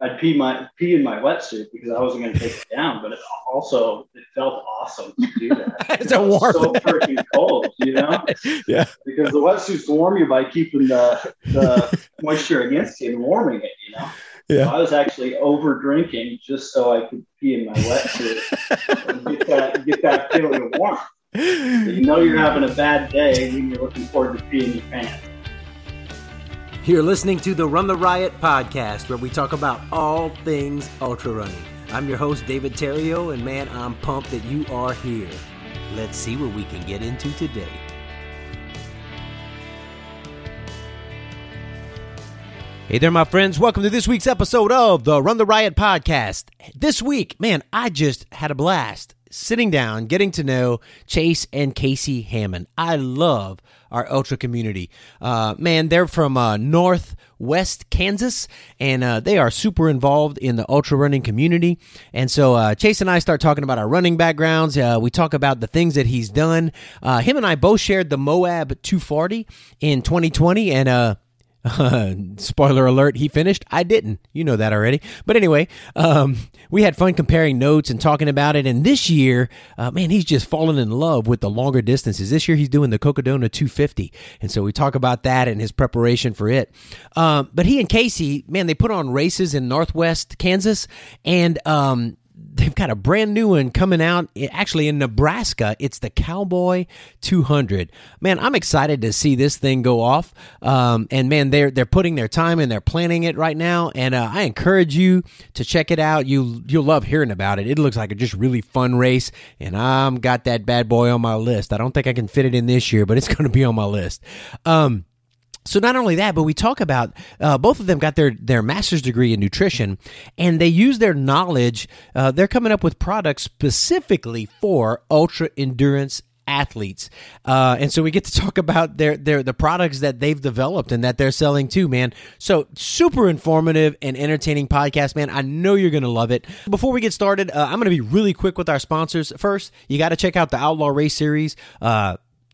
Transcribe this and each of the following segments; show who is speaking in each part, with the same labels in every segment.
Speaker 1: I'd pee my pee in my wetsuit because I wasn't going to take it down, but it also it felt awesome to do that.
Speaker 2: it's a warm,
Speaker 1: so freaking cold, you know.
Speaker 2: Yeah,
Speaker 1: because the wetsuits warm you by keeping the the moisture against you and warming it, you know.
Speaker 2: Yeah.
Speaker 1: So I was actually over drinking just so I could pee in my wetsuit and get that get that feeling of warmth. So you know you're having a bad day when you're looking forward to peeing your pants.
Speaker 3: You're listening to the Run the Riot podcast, where we talk about all things ultra running. I'm your host, David Terrio, and man, I'm pumped that you are here. Let's see what we can get into today. Hey there, my friends. Welcome to this week's episode of the Run the Riot podcast. This week, man, I just had a blast sitting down, getting to know Chase and Casey Hammond. I love our ultra community. Uh, man, they're from uh, Northwest Kansas, and uh, they are super involved in the ultra running community. And so uh, Chase and I start talking about our running backgrounds. Uh, we talk about the things that he's done. Uh, him and I both shared the Moab 240 in 2020, and uh, spoiler alert, he finished. I didn't. You know that already. But anyway, um, we had fun comparing notes and talking about it. And this year, uh, man, he's just fallen in love with the longer distances. This year, he's doing the Cocodona 250. And so we talk about that and his preparation for it. Um, but he and Casey, man, they put on races in Northwest Kansas. And, um, they've got a brand new one coming out actually in Nebraska. It's the Cowboy 200. Man, I'm excited to see this thing go off. Um, and man, they're they're putting their time and they're planning it right now. And uh, I encourage you to check it out. You you'll love hearing about it. It looks like a just really fun race, and I'm got that bad boy on my list. I don't think I can fit it in this year, but it's going to be on my list. Um, so not only that, but we talk about uh, both of them got their their master's degree in nutrition, and they use their knowledge. Uh, they're coming up with products specifically for ultra endurance athletes, uh, and so we get to talk about their their the products that they've developed and that they're selling too, man. So super informative and entertaining podcast, man. I know you're gonna love it. Before we get started, uh, I'm gonna be really quick with our sponsors. First, you got to check out the Outlaw Race Series.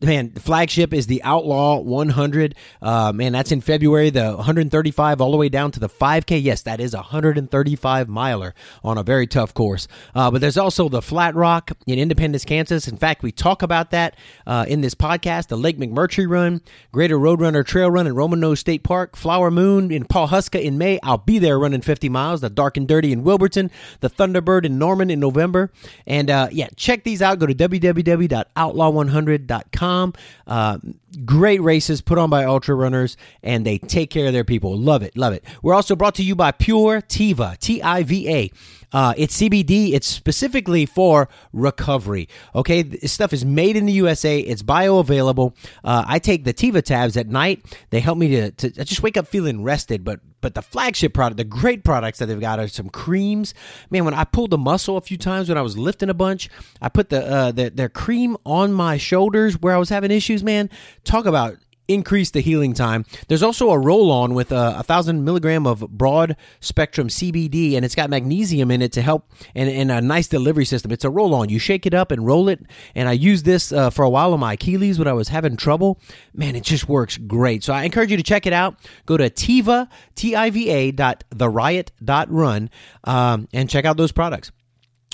Speaker 3: Man, the flagship is the Outlaw 100. Uh, man, that's in February, the 135 all the way down to the 5K. Yes, that is a 135 miler on a very tough course. Uh, but there's also the Flat Rock in Independence, Kansas. In fact, we talk about that uh, in this podcast. The Lake McMurtry Run, Greater Roadrunner Trail Run in Roman Nose State Park, Flower Moon in Pawhuska in May. I'll be there running 50 miles. The Dark and Dirty in Wilburton, the Thunderbird in Norman in November. And uh, yeah, check these out. Go to www.outlaw100.com. Uh, great races put on by ultra runners, and they take care of their people. Love it, love it. We're also brought to you by Pure Tiva, T I V A. Uh, it's CBD. It's specifically for recovery. Okay, this stuff is made in the USA. It's bioavailable. Uh, I take the Tiva tabs at night. They help me to, to I just wake up feeling rested. But but the flagship product, the great products that they've got are some creams. Man, when I pulled the muscle a few times when I was lifting a bunch, I put the uh, the, their cream on my shoulders where I was having issues. Man, talk about increase the healing time. There's also a roll on with uh, a thousand milligram of broad spectrum CBD, and it's got magnesium in it to help and, and a nice delivery system. It's a roll on. You shake it up and roll it. And I used this uh, for a while on my Achilles when I was having trouble. Man, it just works great. So I encourage you to check it out. Go to Tiva, T I V A dot the riot dot run, um, and check out those products.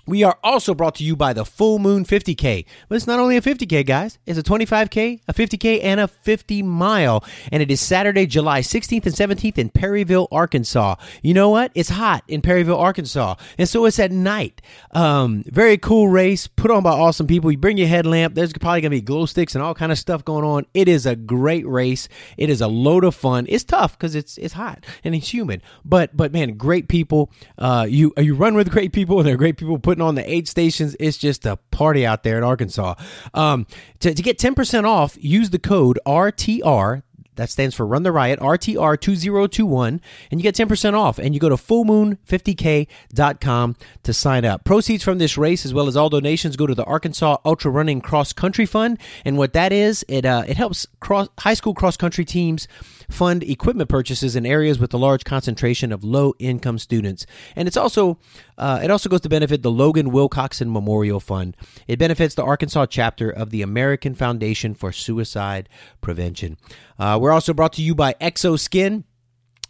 Speaker 3: We are also brought to you by the Full Moon 50K. But it's not only a 50K, guys. It's a 25K, a 50K, and a 50 mile. And it is Saturday, July 16th and 17th in Perryville, Arkansas. You know what? It's hot in Perryville, Arkansas. And so it's at night. Um, very cool race, put on by awesome people. You bring your headlamp. There's probably going to be glow sticks and all kind of stuff going on. It is a great race. It is a load of fun. It's tough because it's it's hot and it's humid. But but man, great people. Uh, you you run with great people and they're great people putting on the eight stations. It's just a party out there in Arkansas. Um, to, to get 10% off, use the code RTR. That stands for Run the Riot, RTR2021, and you get 10% off. And you go to fullmoon50k.com to sign up. Proceeds from this race, as well as all donations, go to the Arkansas Ultra Running Cross Country Fund. And what that is, it, uh, it helps cross, high school cross country teams fund equipment purchases in areas with a large concentration of low income students. And it's also uh, it also goes to benefit the Logan Wilcoxon Memorial Fund. It benefits the Arkansas chapter of the American Foundation for Suicide Prevention. Uh, we're also brought to you by Exo Skin.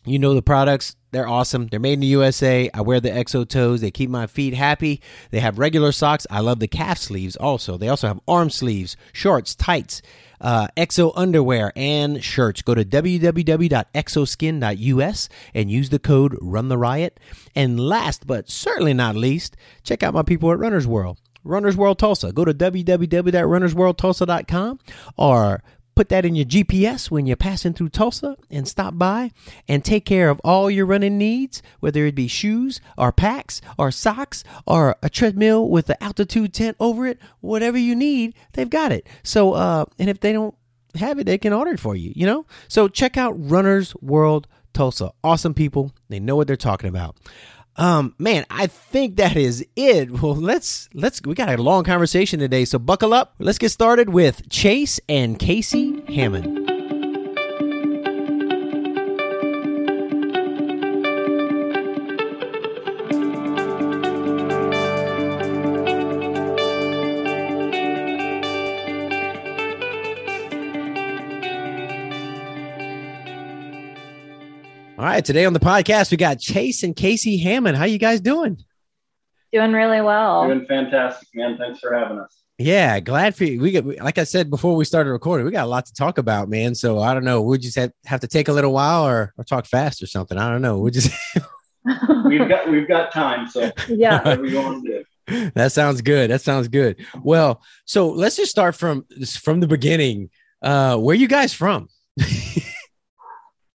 Speaker 3: You know the products they're awesome. They're made in the USA. I wear the Exo toes. They keep my feet happy. They have regular socks. I love the calf sleeves also. They also have arm sleeves, shorts, tights, uh, Exo underwear, and shirts. Go to www.exoskin.us and use the code Run the Riot. And last but certainly not least, check out my people at Runner's World. Runner's World Tulsa. Go to www.runnersworldtulsa.com or put that in your GPS when you're passing through Tulsa and stop by and take care of all your running needs, whether it be shoes or packs or socks or a treadmill with an altitude tent over it, whatever you need, they've got it. So, uh, and if they don't have it, they can order it for you, you know? So check out Runners World Tulsa. Awesome people. They know what they're talking about. Um, man, I think that is it. Well, let's let's we got a long conversation today, so buckle up. Let's get started with Chase and Casey Hammond. Right, today on the podcast we got Chase and Casey Hammond. How you guys doing?
Speaker 2: Doing really well.
Speaker 1: Doing fantastic, man. Thanks for having us.
Speaker 3: Yeah, glad for you. We get like I said before we started recording, we got a lot to talk about, man. So I don't know. We just have, have to take a little while or, or talk fast or something. I don't know. We just
Speaker 1: we've got we've got time, so
Speaker 2: yeah.
Speaker 1: whatever you want to do.
Speaker 3: that sounds good. That sounds good. Well, so let's just start from from the beginning. Uh, where you guys from?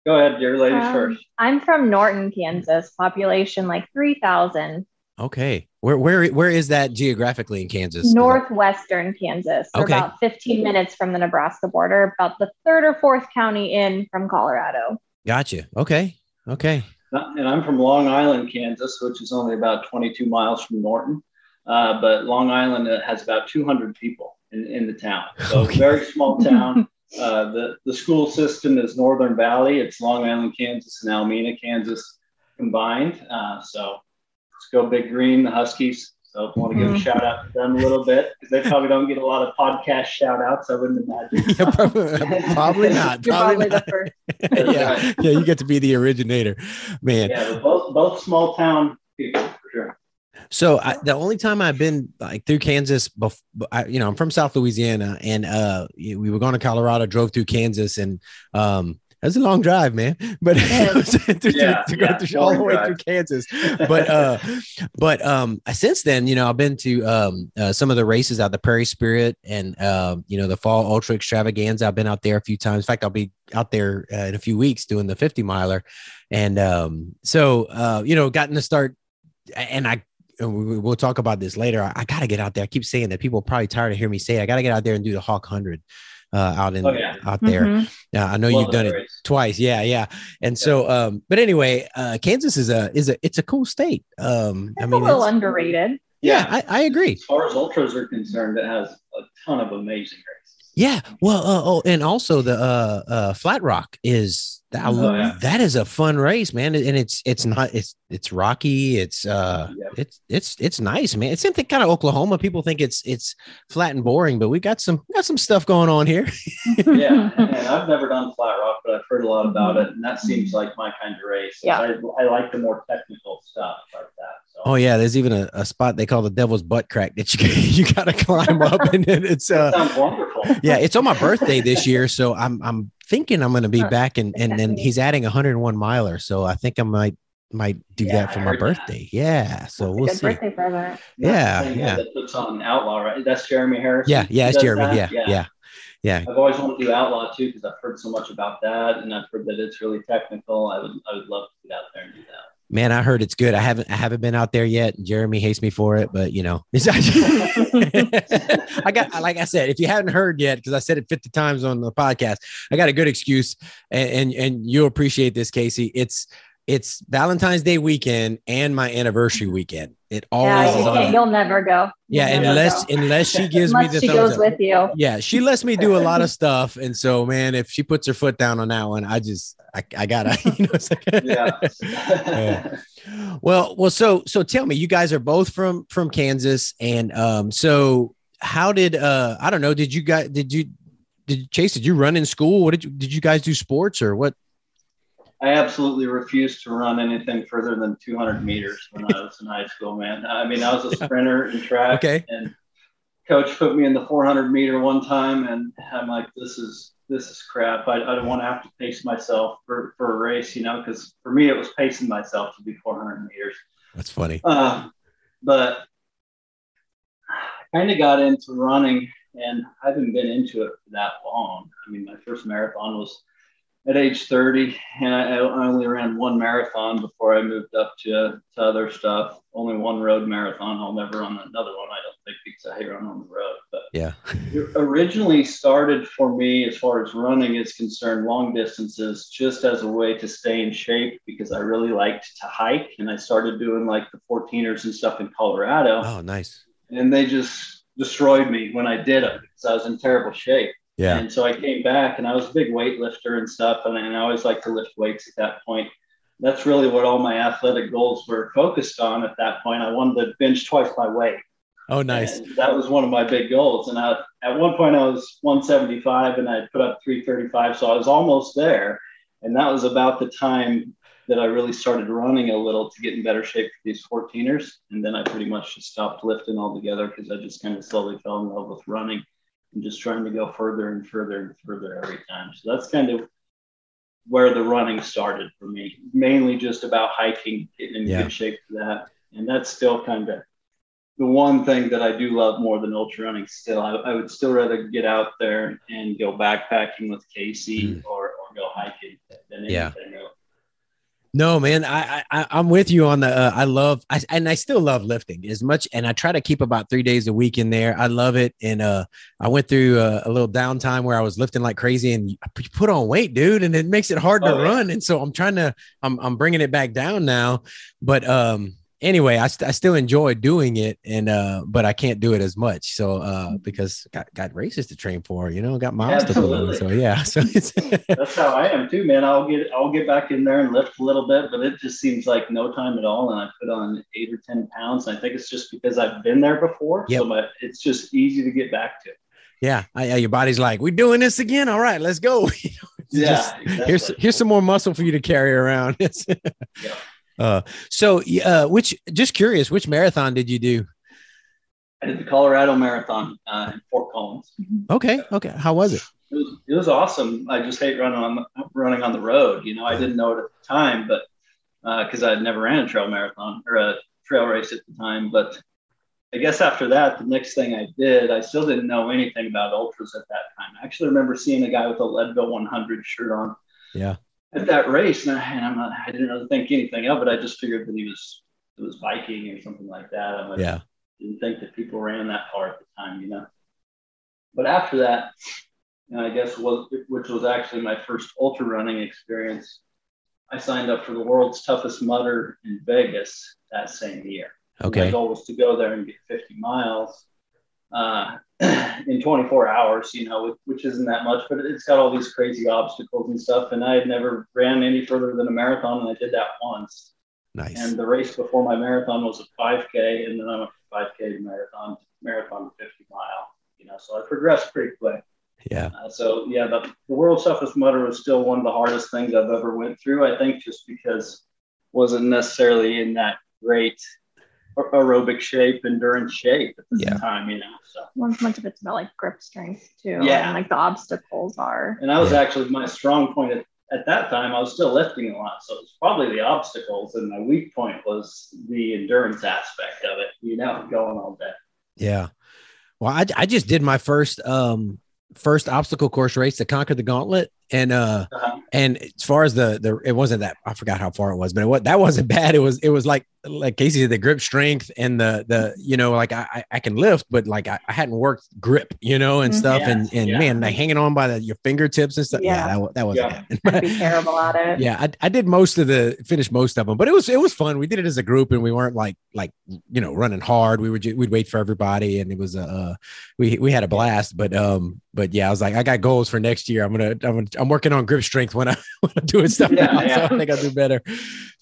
Speaker 1: Go ahead, your ladies
Speaker 2: Um,
Speaker 1: first.
Speaker 2: I'm from Norton, Kansas. Population like 3,000.
Speaker 3: Okay. Where where where is that geographically in Kansas?
Speaker 2: Northwestern Kansas. We're
Speaker 3: Okay.
Speaker 2: about 15 minutes from the Nebraska border, about the third or fourth county in from Colorado.
Speaker 3: Gotcha. Okay. Okay.
Speaker 1: And I'm from Long Island, Kansas, which is only about 22 miles from Norton. Uh, but Long Island uh, has about 200 people in, in the town. So
Speaker 3: Okay.
Speaker 1: very small town. Uh, the, the school system is Northern Valley. It's Long Island, Kansas, and Almena, Kansas combined. Uh, so let's go Big Green, the Huskies. So I want to give a
Speaker 2: Mhm.
Speaker 1: shout out to them a little bit because they probably don't get a lot of podcast shout outs, I wouldn't imagine.
Speaker 3: yeah, probably, probably not. Probably
Speaker 2: probably
Speaker 3: not. yeah, yeah, you get to be the originator, man.
Speaker 1: Yeah, both, both small town people for sure.
Speaker 3: So I, the only time I've been like through Kansas, bef- I, you know, I'm from South Louisiana, and uh, we were going to Colorado, drove through Kansas, and um, it was a long drive, man. But
Speaker 2: Yeah.
Speaker 3: to,
Speaker 1: Yeah,
Speaker 3: to go
Speaker 1: yeah,
Speaker 3: through all the way
Speaker 1: drive.
Speaker 3: through Kansas, but uh, but um, since then, you know, I've been to um, uh, some of the races out the Prairie Spirit and um, you know, the Fall Ultra Extravaganza. I've been out there a few times. In fact, I'll be out there uh, in a few weeks doing the 50 miler, and um, so uh, you know, gotten to start, and I. and we- we- We'll talk about this later. I, I got to get out there. I keep saying that people are probably tired of hearing me say it. I got to get out there and do the Hawk Hundred uh, out in
Speaker 1: Oh, yeah.
Speaker 3: out there.
Speaker 2: Mhm.
Speaker 3: Yeah, I know
Speaker 1: Love
Speaker 3: you've done
Speaker 1: that
Speaker 3: it
Speaker 1: race.
Speaker 3: twice. Yeah, yeah. And so, um, but anyway, uh, Kansas is a is a it's a cool state. Um, I
Speaker 2: It's
Speaker 3: mean,
Speaker 2: a little
Speaker 3: it's-
Speaker 2: underrated.
Speaker 3: yeah, I, I agree.
Speaker 1: As far as ultras are concerned, it has a ton of amazing races.
Speaker 3: Yeah. Well, uh, oh, and also the uh, uh, Flat Rock is that,
Speaker 1: Oh, yeah.
Speaker 3: that is a fun race, man. And it's it's not it's it's rocky. It's uh
Speaker 1: Yep.
Speaker 3: it's it's it's nice, man. It's something kind of Oklahoma. People think it's it's flat and boring, but we got some we got some stuff going on here.
Speaker 1: yeah, and I've never done flat rock, but I've heard a lot about it, and that seems like my kind of race.
Speaker 2: Yeah.
Speaker 1: I, I like the more technical stuff like that. So
Speaker 3: Oh yeah, there's even a, a spot they call the Devil's Butt Crack that you you got to climb up, and then it's uh
Speaker 1: sounds wonderful.
Speaker 3: yeah, it's on my birthday this year, so I'm I'm thinking I'm going to be
Speaker 2: Huh.
Speaker 3: back, and and then he's adding a 101 miler, so I think I might might do
Speaker 1: Yeah,
Speaker 3: that for
Speaker 1: I
Speaker 3: my
Speaker 1: heard that.
Speaker 3: birthday. Yeah, so we'll
Speaker 2: Good
Speaker 3: see.
Speaker 2: birthday present.
Speaker 3: Yeah,
Speaker 1: Same guy
Speaker 3: yeah.
Speaker 1: That puts on Outlaw, right? That's Jeremy Harris.
Speaker 3: Yeah, yeah, it's Jeremy. Yeah, yeah, yeah.
Speaker 1: I've always wanted to do Outlaw too because I've heard so much about that, and I've heard that it's really technical. I would I would love to get out there and do that.
Speaker 3: Man, I heard it's good. I haven't I haven't been out there yet. Jeremy hates me for it, but you know, I got like I said, if you haven't heard yet, because I said it 50 times on the podcast, I got a good excuse, and and, and you'll appreciate this, Casey. It's it's Valentine's Day weekend and my anniversary weekend. It always
Speaker 2: Yeah,
Speaker 3: is
Speaker 2: you is You'll never go.
Speaker 3: Yeah,
Speaker 2: You'll never
Speaker 3: unless
Speaker 2: go.
Speaker 3: unless she gives me the
Speaker 2: she goes
Speaker 3: up.
Speaker 2: with you.
Speaker 3: Yeah, she lets me do a lot of stuff, and so man, if she puts her foot down on that one, I just I, I gotta you know. Like,
Speaker 1: Yeah.
Speaker 3: Yeah. well, well, so so tell me, you guys are both from from Kansas, and um, so how did uh I don't know, did you guys did you did Chase did you run in school? What did you did you guys do sports or what?
Speaker 1: I absolutely refused to run anything further than 200 meters when I was in high school, man. I mean, I was a sprinter in track,
Speaker 3: Okay.
Speaker 1: and coach put me in the 400 meter one time, and I'm like, this is this is crap. I, I don't want to have to pace myself for, for a race, you know, because for me it was pacing myself to be 400 meters.
Speaker 3: That's funny.
Speaker 1: Uh, but I kind of got into running, and I haven't been into it for that long. I mean, my first marathon was at age 30, and I, I only ran one marathon before I moved up to, to other stuff. Only one road marathon. I'll never run another one, I don't think, because I hate running on the road. But
Speaker 3: Yeah.
Speaker 1: originally started for me as far as running is concerned long distances just as a way to stay in shape because i really liked to hike and i started doing like the 14ers and stuff in colorado
Speaker 3: Oh, nice.
Speaker 1: and they just destroyed me when i did it because i was in terrible shape
Speaker 3: Yeah.
Speaker 1: and so i came back and i was a big weightlifter and stuff and, and i always liked to lift weights at that point that's really what all my athletic goals were focused on at that point i wanted to bench twice my weight
Speaker 3: Oh, nice.
Speaker 1: and that was one of my big goals. And I, at one point, I was 175 and I put up 335. So I was almost there. And that was about the time that I really started running a little to get in better shape for these 14ers. And then I pretty much just stopped lifting altogether because I just kind of slowly fell in love with running and just trying to go further and further and further every time. So that's kind of where the running started for me, mainly just about hiking, getting in
Speaker 3: Yeah.
Speaker 1: good shape for that. And that's still kind of the one thing that I do love more than ultra running still. I, I would still rather get out there and go backpacking with Casey mm. or, or go hiking than anything
Speaker 3: Yeah.
Speaker 1: else.
Speaker 3: No, man, I, I I'm with you on the. Uh, I love, I and I still love lifting as much, and I try to keep about three days a week in there. I love it, and uh, I went through a, a little downtime where I was lifting like crazy, and you put on weight, dude, and it makes it hard to
Speaker 1: Oh, yeah.
Speaker 3: run. And so I'm trying to, I'm I'm bringing it back down now, but um, anyway, I, st- I still enjoy doing it, and uh, but I can't do it as much. So uh, because got got races to train for, you know, got miles to put on.
Speaker 1: Absolutely.
Speaker 3: So yeah, so it's
Speaker 1: That's how I am too, man. I'll get I'll get back in there and lift a little bit, but it just seems like no time at all. And I put on eight or ten pounds. And I think it's just because I've been there before.
Speaker 3: Yep.
Speaker 1: So my, it's just easy to get back to.
Speaker 3: yeah, I, yeah, your body's like, we're doing this again. All right, let's go. You know, it's
Speaker 1: Yeah,
Speaker 3: just- here's
Speaker 1: exactly.
Speaker 3: here's some more muscle for you to carry around. uh, so uh, which just curious, which marathon did you do?
Speaker 1: I did the Colorado Marathon uh, in Fort Collins.
Speaker 3: Okay, okay, how was it?
Speaker 1: it was, it was awesome. I just hate running on the, running on the road. You know, I didn't know it at the time, but because I had never ran a trail marathon or a trail race at the time. But I guess after that, the next thing I did, I still didn't know anything about ultras at that time. I actually remember seeing a guy with a Leadville 100 shirt on
Speaker 3: Yeah,
Speaker 1: at that race, and, I, and I'm not, I didn't really think anything of it. I just figured that he was it was biking or something like that. I'm like,
Speaker 3: yeah,
Speaker 1: didn't think that people ran that far at the time, you know. But after that, and I guess was which was actually my first ultra running experience. I signed up for the world's toughest mudder in Vegas that same year.
Speaker 3: Okay.
Speaker 1: My goal was to go there and get 50 miles uh, in 24 hours, you know, which isn't that much, but it's got all these crazy obstacles and stuff. And I had never ran any further than a marathon, and I did that once.
Speaker 3: nice.
Speaker 1: And the race before my marathon was a 5K, and then I went from 5K to marathon, marathon to 50 mile. You know, so I progressed pretty quick.
Speaker 3: Yeah,
Speaker 1: Uh, so yeah, the, the world's toughest mudder was still one of the hardest things I've ever went through. I think just because wasn't necessarily in that great aerobic shape, endurance shape at the
Speaker 3: Yeah.
Speaker 1: time, you know. So
Speaker 2: Well, much of it's about like grip strength too.
Speaker 1: Yeah.
Speaker 2: And like the obstacles are.
Speaker 1: and that was
Speaker 3: Yeah.
Speaker 1: actually my strong point at, at that time. I was still lifting a lot, so it was probably the obstacles, and my weak point was the endurance aspect of it. You know, going all day.
Speaker 3: yeah. Well, I I just did my first um first obstacle course race to conquer the gauntlet, and uh
Speaker 1: Uh-huh.
Speaker 3: and as far as the the it wasn't that I forgot how far it was, but it was, that wasn't bad. It was it was like like Casey said, the grip strength and the the you know like I I- I can lift, but like I, I hadn't worked grip, you know, and
Speaker 2: Mhm.
Speaker 3: stuff,
Speaker 1: Yeah,
Speaker 3: and and
Speaker 1: yeah.
Speaker 3: man, like hanging on by the, your fingertips and stuff. Yeah,
Speaker 2: Yeah.
Speaker 3: that wa- that was
Speaker 1: Yeah.
Speaker 3: bad.
Speaker 2: Be terrible at it.
Speaker 3: yeah, I, I did most of the finished most of them, but it was it was fun. We did it as a group, and we weren't like like you know running hard. We were ju- we'd wait for everybody, and it was uh we we had a blast. But um but yeah, I was like I got goals for next year. I'm gonna I'm gonna, I'm working on grip strength when I when I'm doing stuff
Speaker 1: Yeah,
Speaker 3: now.
Speaker 1: yeah.
Speaker 3: So I think I'll do better.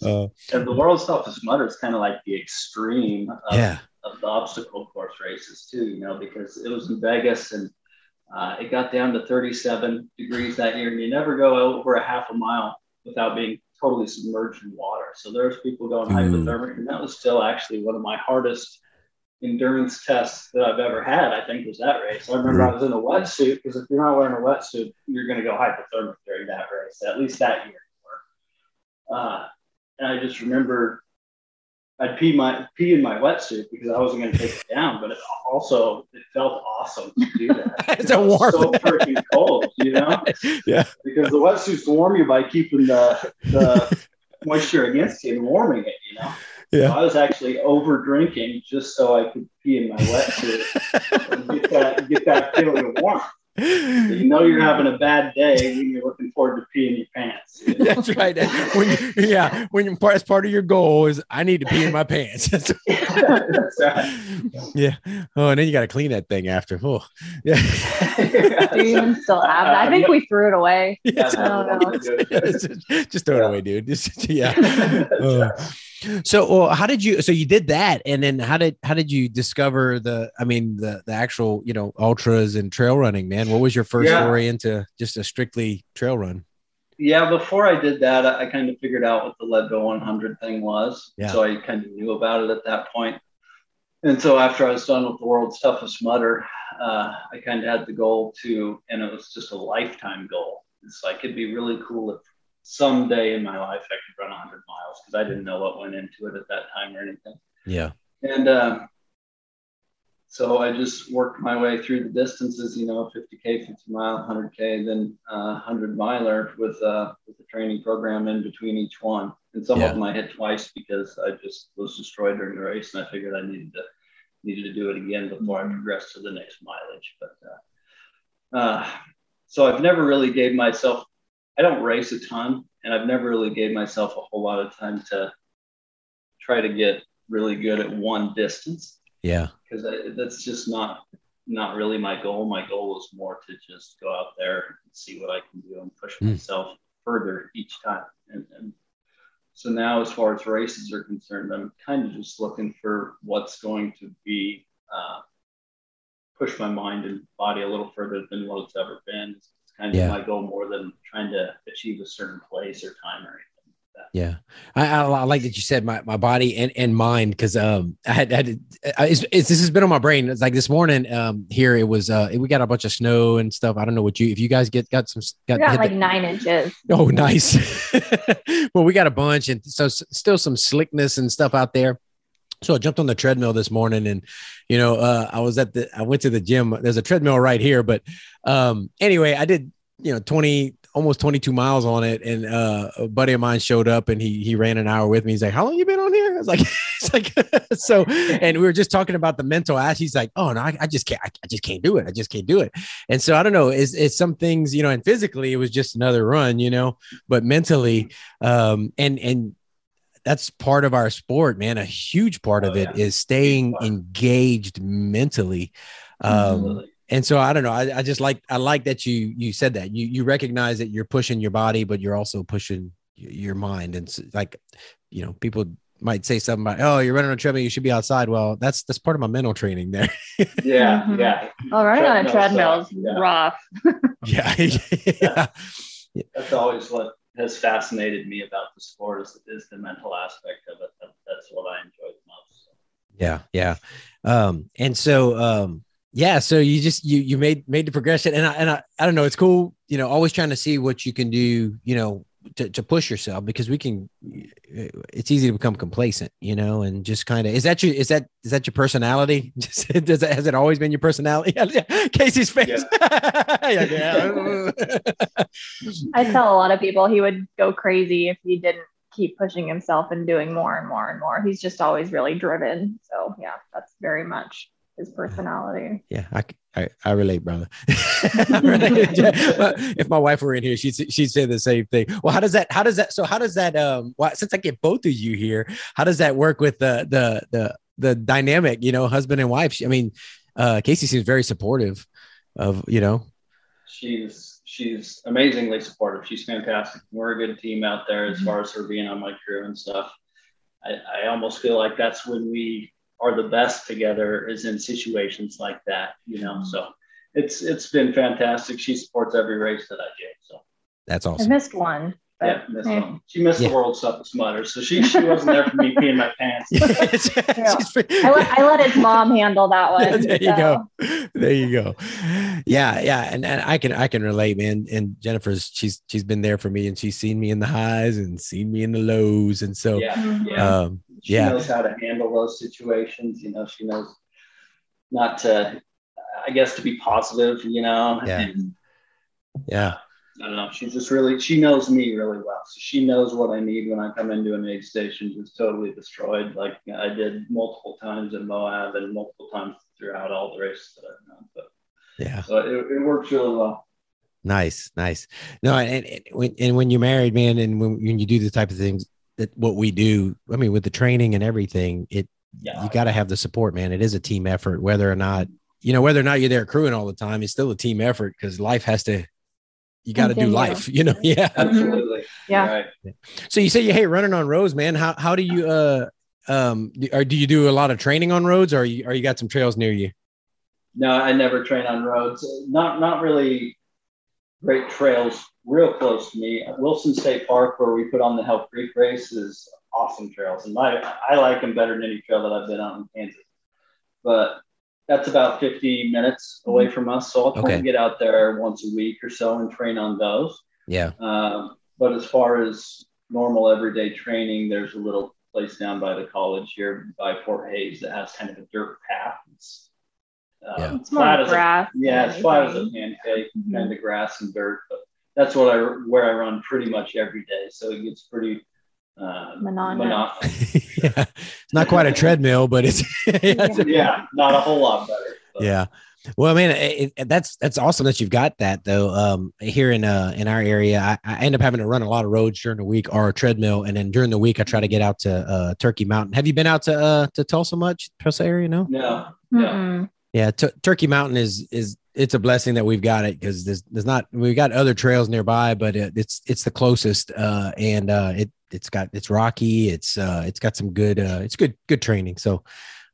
Speaker 3: Uh,
Speaker 1: And the world's toughest mudder is kind of like the extreme of,
Speaker 3: yeah,
Speaker 1: of the obstacle course races too, you know, because it was in Vegas and uh, it got down to 37 degrees that year, and you never go over a half a mile without being totally submerged in water. So there's people going hypothermic, and that was still actually one of my hardest endurance tests that I've ever had. I think was that race. I remember I was in a wetsuit because if you're not wearing a wetsuit, you're going to go hypothermic during that race. At least that year. Uh, and I just remember I'd pee my pee in my wetsuit because I wasn't going to take it down, but it also it felt awesome to do that.
Speaker 3: it's a warm,
Speaker 1: so freaking cold, you know.
Speaker 3: Yeah.
Speaker 1: Because the wetsuits warm you by keeping the the moisture against you and warming it, you know.
Speaker 3: Yeah.
Speaker 1: So I was actually over drinking just so I could pee in my wetsuit and get that get that feeling of warmth. You know you're having a bad day when you're looking forward to peeing your pants. You know?
Speaker 3: That's right. When you, yeah, when you, part, as part of your goal is I need to pee in my pants. That's
Speaker 1: right.
Speaker 3: Yeah. Oh, and then you got to clean that thing after. Oh, yeah.
Speaker 2: Do you even still have that? I think we threw it away.
Speaker 1: Yeah,
Speaker 2: I don't know.
Speaker 3: just, just throw it away, dude. Just, yeah. Oh. So, well, how did you? So you did that, and then how did how did you discover the? I mean, the the actual you know ultras and trail running, man. What was your first
Speaker 1: Yeah.
Speaker 3: foray into just a strictly trail run?
Speaker 1: Yeah, before I did that, I, kind of figured out what the Leadville 100 thing was.
Speaker 3: Yeah.
Speaker 1: So I kind of knew about it at that point. And so after I was done with the world's toughest mudder, uh, I kind of had the goal to, and it was just a lifetime goal. It's like it'd be really cool if someday in my life I could run 100 miles because I didn't know what went into it at that time or anything.
Speaker 3: Yeah.
Speaker 1: And um, so I just worked my way through the distances, you know, 50K, 50 mile, 100K, then uh, 100 miler with, uh, with the training program in between each one. And some
Speaker 3: Yeah.
Speaker 1: of them I hit twice because I just was destroyed during the race and I figured I needed to needed to do it again before I progressed to the next mileage. But uh, uh, so I've never really gave myself, I don't race a ton and I've never really gave myself a whole lot of time to try to get really good at one distance
Speaker 3: Yeah.
Speaker 1: because that's just not not really my goal. My goal is more to just go out there and see what I can do and push
Speaker 3: Mm.
Speaker 1: myself further each time. And, and so now, as far as races are concerned, I'm kind of just looking for what's going to be uh, push my mind and body a little further than what it's ever been. It's, kind of
Speaker 3: Yeah.
Speaker 1: my goal more than trying to achieve a certain place or time or anything.
Speaker 3: Yeah, I, I, I like that you said my, my body and, and mind because um I had, had I, it's, it's, this has been on my brain. It's like this morning um here it was uh we got a bunch of snow and stuff. I don't know what you if you guys get got some got,
Speaker 2: We got like
Speaker 3: the-
Speaker 2: nine inches.
Speaker 3: oh nice. well, we got a bunch and so s- still some slickness and stuff out there. So I jumped on the treadmill this morning and you know uh I was at the I went to the gym. There's a treadmill right here, but um anyway I did you know 20 almost 22 miles on it. And uh a buddy of mine showed up and he he ran an hour with me. He's like how long you been on here? I was like it's like so and we were just talking about the mental ass he's like oh no i, I just can't I, I just can't do it. I just can't do it. And so i don't know it's, it's some things you know and physically it was just another run you know but mentally um and and that's part of our sport man a huge part of
Speaker 1: Oh,
Speaker 3: it
Speaker 1: yeah.
Speaker 3: is staying engaged mentally um and so I don't know. I, I just like I like that you you said that you you recognize that you're pushing your body, but you're also pushing your mind. And s like, you know, people might say something about, oh, you're running on a treadmill, you should be outside. Well, that's that's part of my mental training there.
Speaker 1: Yeah,
Speaker 2: Mhm.
Speaker 1: yeah.
Speaker 2: Oh, running on a
Speaker 1: Treadmill
Speaker 2: treadmill
Speaker 1: sucks,
Speaker 2: is
Speaker 1: yeah.
Speaker 2: rough.
Speaker 3: yeah, yeah,
Speaker 1: that's always what has fascinated me about the sport is, is the mental aspect of it. That, that's what I enjoy the most.
Speaker 3: yeah, yeah. Um, and so um, yeah, so you just you you made made the progression, and I and I I don't know, it's cool. You know, always trying to see what you can do. You know. To, to push yourself because we can it's easy to become complacent you know and just kind of is that your is that is that your personality Just- does that has it always been your personality casey's face yeah, yeah.
Speaker 2: I tell a lot of people he would go crazy if he didn't keep pushing himself and doing more and more and more. He's just always really driven. So yeah, that's very much his personality.
Speaker 3: Yeah, I relate, brother. I relate. Yeah. if my wife were in here, she'd she'd say the same thing. Well, how does that? How does that? So how does that? Um, well, since I get both of you here, how does that work with the the the the dynamic? You know, husband and wife. I mean, uh, Casey seems very supportive of you know.
Speaker 1: She's she's amazingly supportive. She's fantastic. We're a good team out there as far as her being on my crew and stuff. I, I almost feel like that's when we are the best together is in situations like that, you know. So it's it's been fantastic. She supports every race that I do. So
Speaker 3: That's awesome.
Speaker 2: I
Speaker 3: awesome.
Speaker 2: missed one. But,
Speaker 1: Yeah, missed them. She missed
Speaker 3: Yeah.
Speaker 1: the World's Toughest Mudders, so she she wasn't there for me peeing my pants.
Speaker 3: She's pretty-
Speaker 2: I let, I let his mom handle that one.
Speaker 3: there you
Speaker 2: so.
Speaker 3: go. There you go. Yeah, yeah, and, and I can I can relate, man. And Jennifer's she's she's been there for me, and she's seen me in the highs and seen me in the lows, and so
Speaker 1: Yeah, yeah.
Speaker 3: um,
Speaker 1: she
Speaker 3: yeah.
Speaker 1: knows how to handle those situations. You know, she knows not to, I guess, to be positive. You know,
Speaker 3: Yeah.
Speaker 1: And,
Speaker 3: yeah,
Speaker 1: I don't know. She's just really, she knows me really well. So she knows what I need when I come into an aid station, just totally destroyed. Like I did multiple times in Moab and multiple times throughout all the races that I've done. But
Speaker 3: yeah.
Speaker 1: so it, it works really well.
Speaker 3: Nice, nice. No, and, and when and when you're married, man, and when, when you do the type of things that what we do, I mean, with the training and everything, it
Speaker 1: Yeah.
Speaker 3: you got to have the support, man. It is a team effort, whether or not you know whether or not you're there crewing all the time. It's still a team effort because life has to. You got to do life, you know. Yeah.
Speaker 1: Absolutely.
Speaker 2: Yeah.
Speaker 1: Right.
Speaker 3: So you say you hate running on roads, man. How how do you uh um or do you do a lot of training on roads, or you or you got some trails near you?
Speaker 1: No, I never train on roads. Not not really great trails real close to me. Wilson State Park, where we put on the Hell Creek race, is awesome trails, and my I like them better than any trail that I've been on in Kansas. But that's about 50 minutes away from us, so I'll try
Speaker 3: Okay.
Speaker 1: to get out there once a week or so and train on those.
Speaker 3: Yeah.
Speaker 1: Um, but as far as normal everyday training, there's a little place down by the college here by Fort Hays that has kind of a dirt path. It's, uh,
Speaker 3: Yeah.
Speaker 2: It's more
Speaker 1: flat as a-
Speaker 2: grass.
Speaker 1: yeah,
Speaker 2: than
Speaker 1: it's flat as a
Speaker 2: anything.
Speaker 1: pancake,
Speaker 2: Mhm.
Speaker 1: kind of grass and dirt, but that's what I where I run pretty much every day. So it gets pretty uh,
Speaker 2: Monotonous.
Speaker 1: monotonous.
Speaker 3: yeah. It's not quite a treadmill, but it's yeah.
Speaker 1: yeah, not a whole lot better. but-
Speaker 3: yeah. Well, man, it, it, that's that's awesome that you've got that though. Um, here in uh in our area, I, I end up having to run a lot of roads during the week or a treadmill, and then during the week I try to get out to uh Turkey Mountain. Have you been out to uh to Tulsa much, Tulsa area? No.
Speaker 1: No, Yeah.
Speaker 2: Mm-mm.
Speaker 3: Yeah, Tur Turkey Mountain is is it's a blessing that we've got it because there's there's not we've got other trails nearby, but it, it's it's the closest, uh, and uh, it it's got it's rocky, it's uh, it's got some good uh, it's good good training. So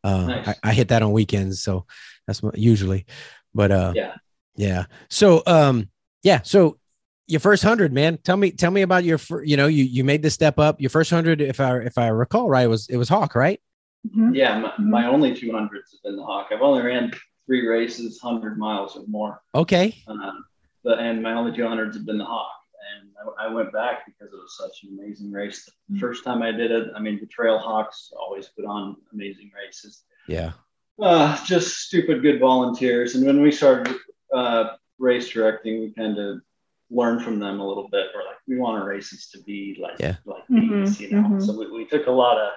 Speaker 3: uh,
Speaker 1: Nice.
Speaker 3: I, I hit that on weekends, so that's what, usually, but uh,
Speaker 1: Yeah.
Speaker 3: yeah. So um, yeah, so your first hundred, man. Tell me tell me about your you know you you made the step up. Your first hundred, if I if I recall right, was it was Hawk, right?
Speaker 2: Mhm.
Speaker 1: yeah, my,
Speaker 2: Mhm.
Speaker 1: my only 200s have been the Hawk. I've only ran three races, 100 miles or more.
Speaker 3: Okay.
Speaker 1: Um, but and my only 200s have been the Hawk. And I, I went back because it was such an amazing race. The first time I did it, I mean, the Trail Hawks always put on amazing races.
Speaker 3: Yeah.
Speaker 1: Uh, just stupid good volunteers. And when we started uh, race directing, we kind of learned from them a little bit. We're like, we want our races to be like
Speaker 3: Yeah.
Speaker 1: like
Speaker 2: Mhm,
Speaker 1: these, you know.
Speaker 2: mhm.
Speaker 1: So we, we took a lot of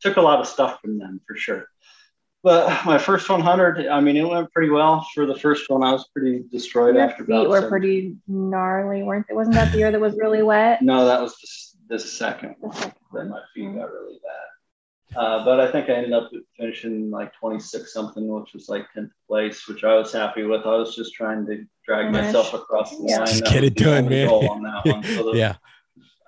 Speaker 1: took a lot of stuff from them for sure. But my first 100, I mean, it went pretty well. For the first one, I was pretty destroyed
Speaker 2: Your
Speaker 1: after
Speaker 2: feet
Speaker 1: about
Speaker 2: were
Speaker 1: seven-
Speaker 2: pretty gnarly, weren't they? Wasn't that the year that was really wet?
Speaker 1: No, that was just this second
Speaker 2: The
Speaker 1: one
Speaker 2: second
Speaker 1: that my feet got really bad. Uh, but I think I ended up finishing like 26 something, which was like 10th place, which I was happy with. I was just trying to drag
Speaker 2: Finish.
Speaker 1: myself across the
Speaker 2: Yeah.
Speaker 1: line.
Speaker 3: Just
Speaker 1: That
Speaker 3: get it done, man.
Speaker 1: on that one. So the-
Speaker 3: Yeah.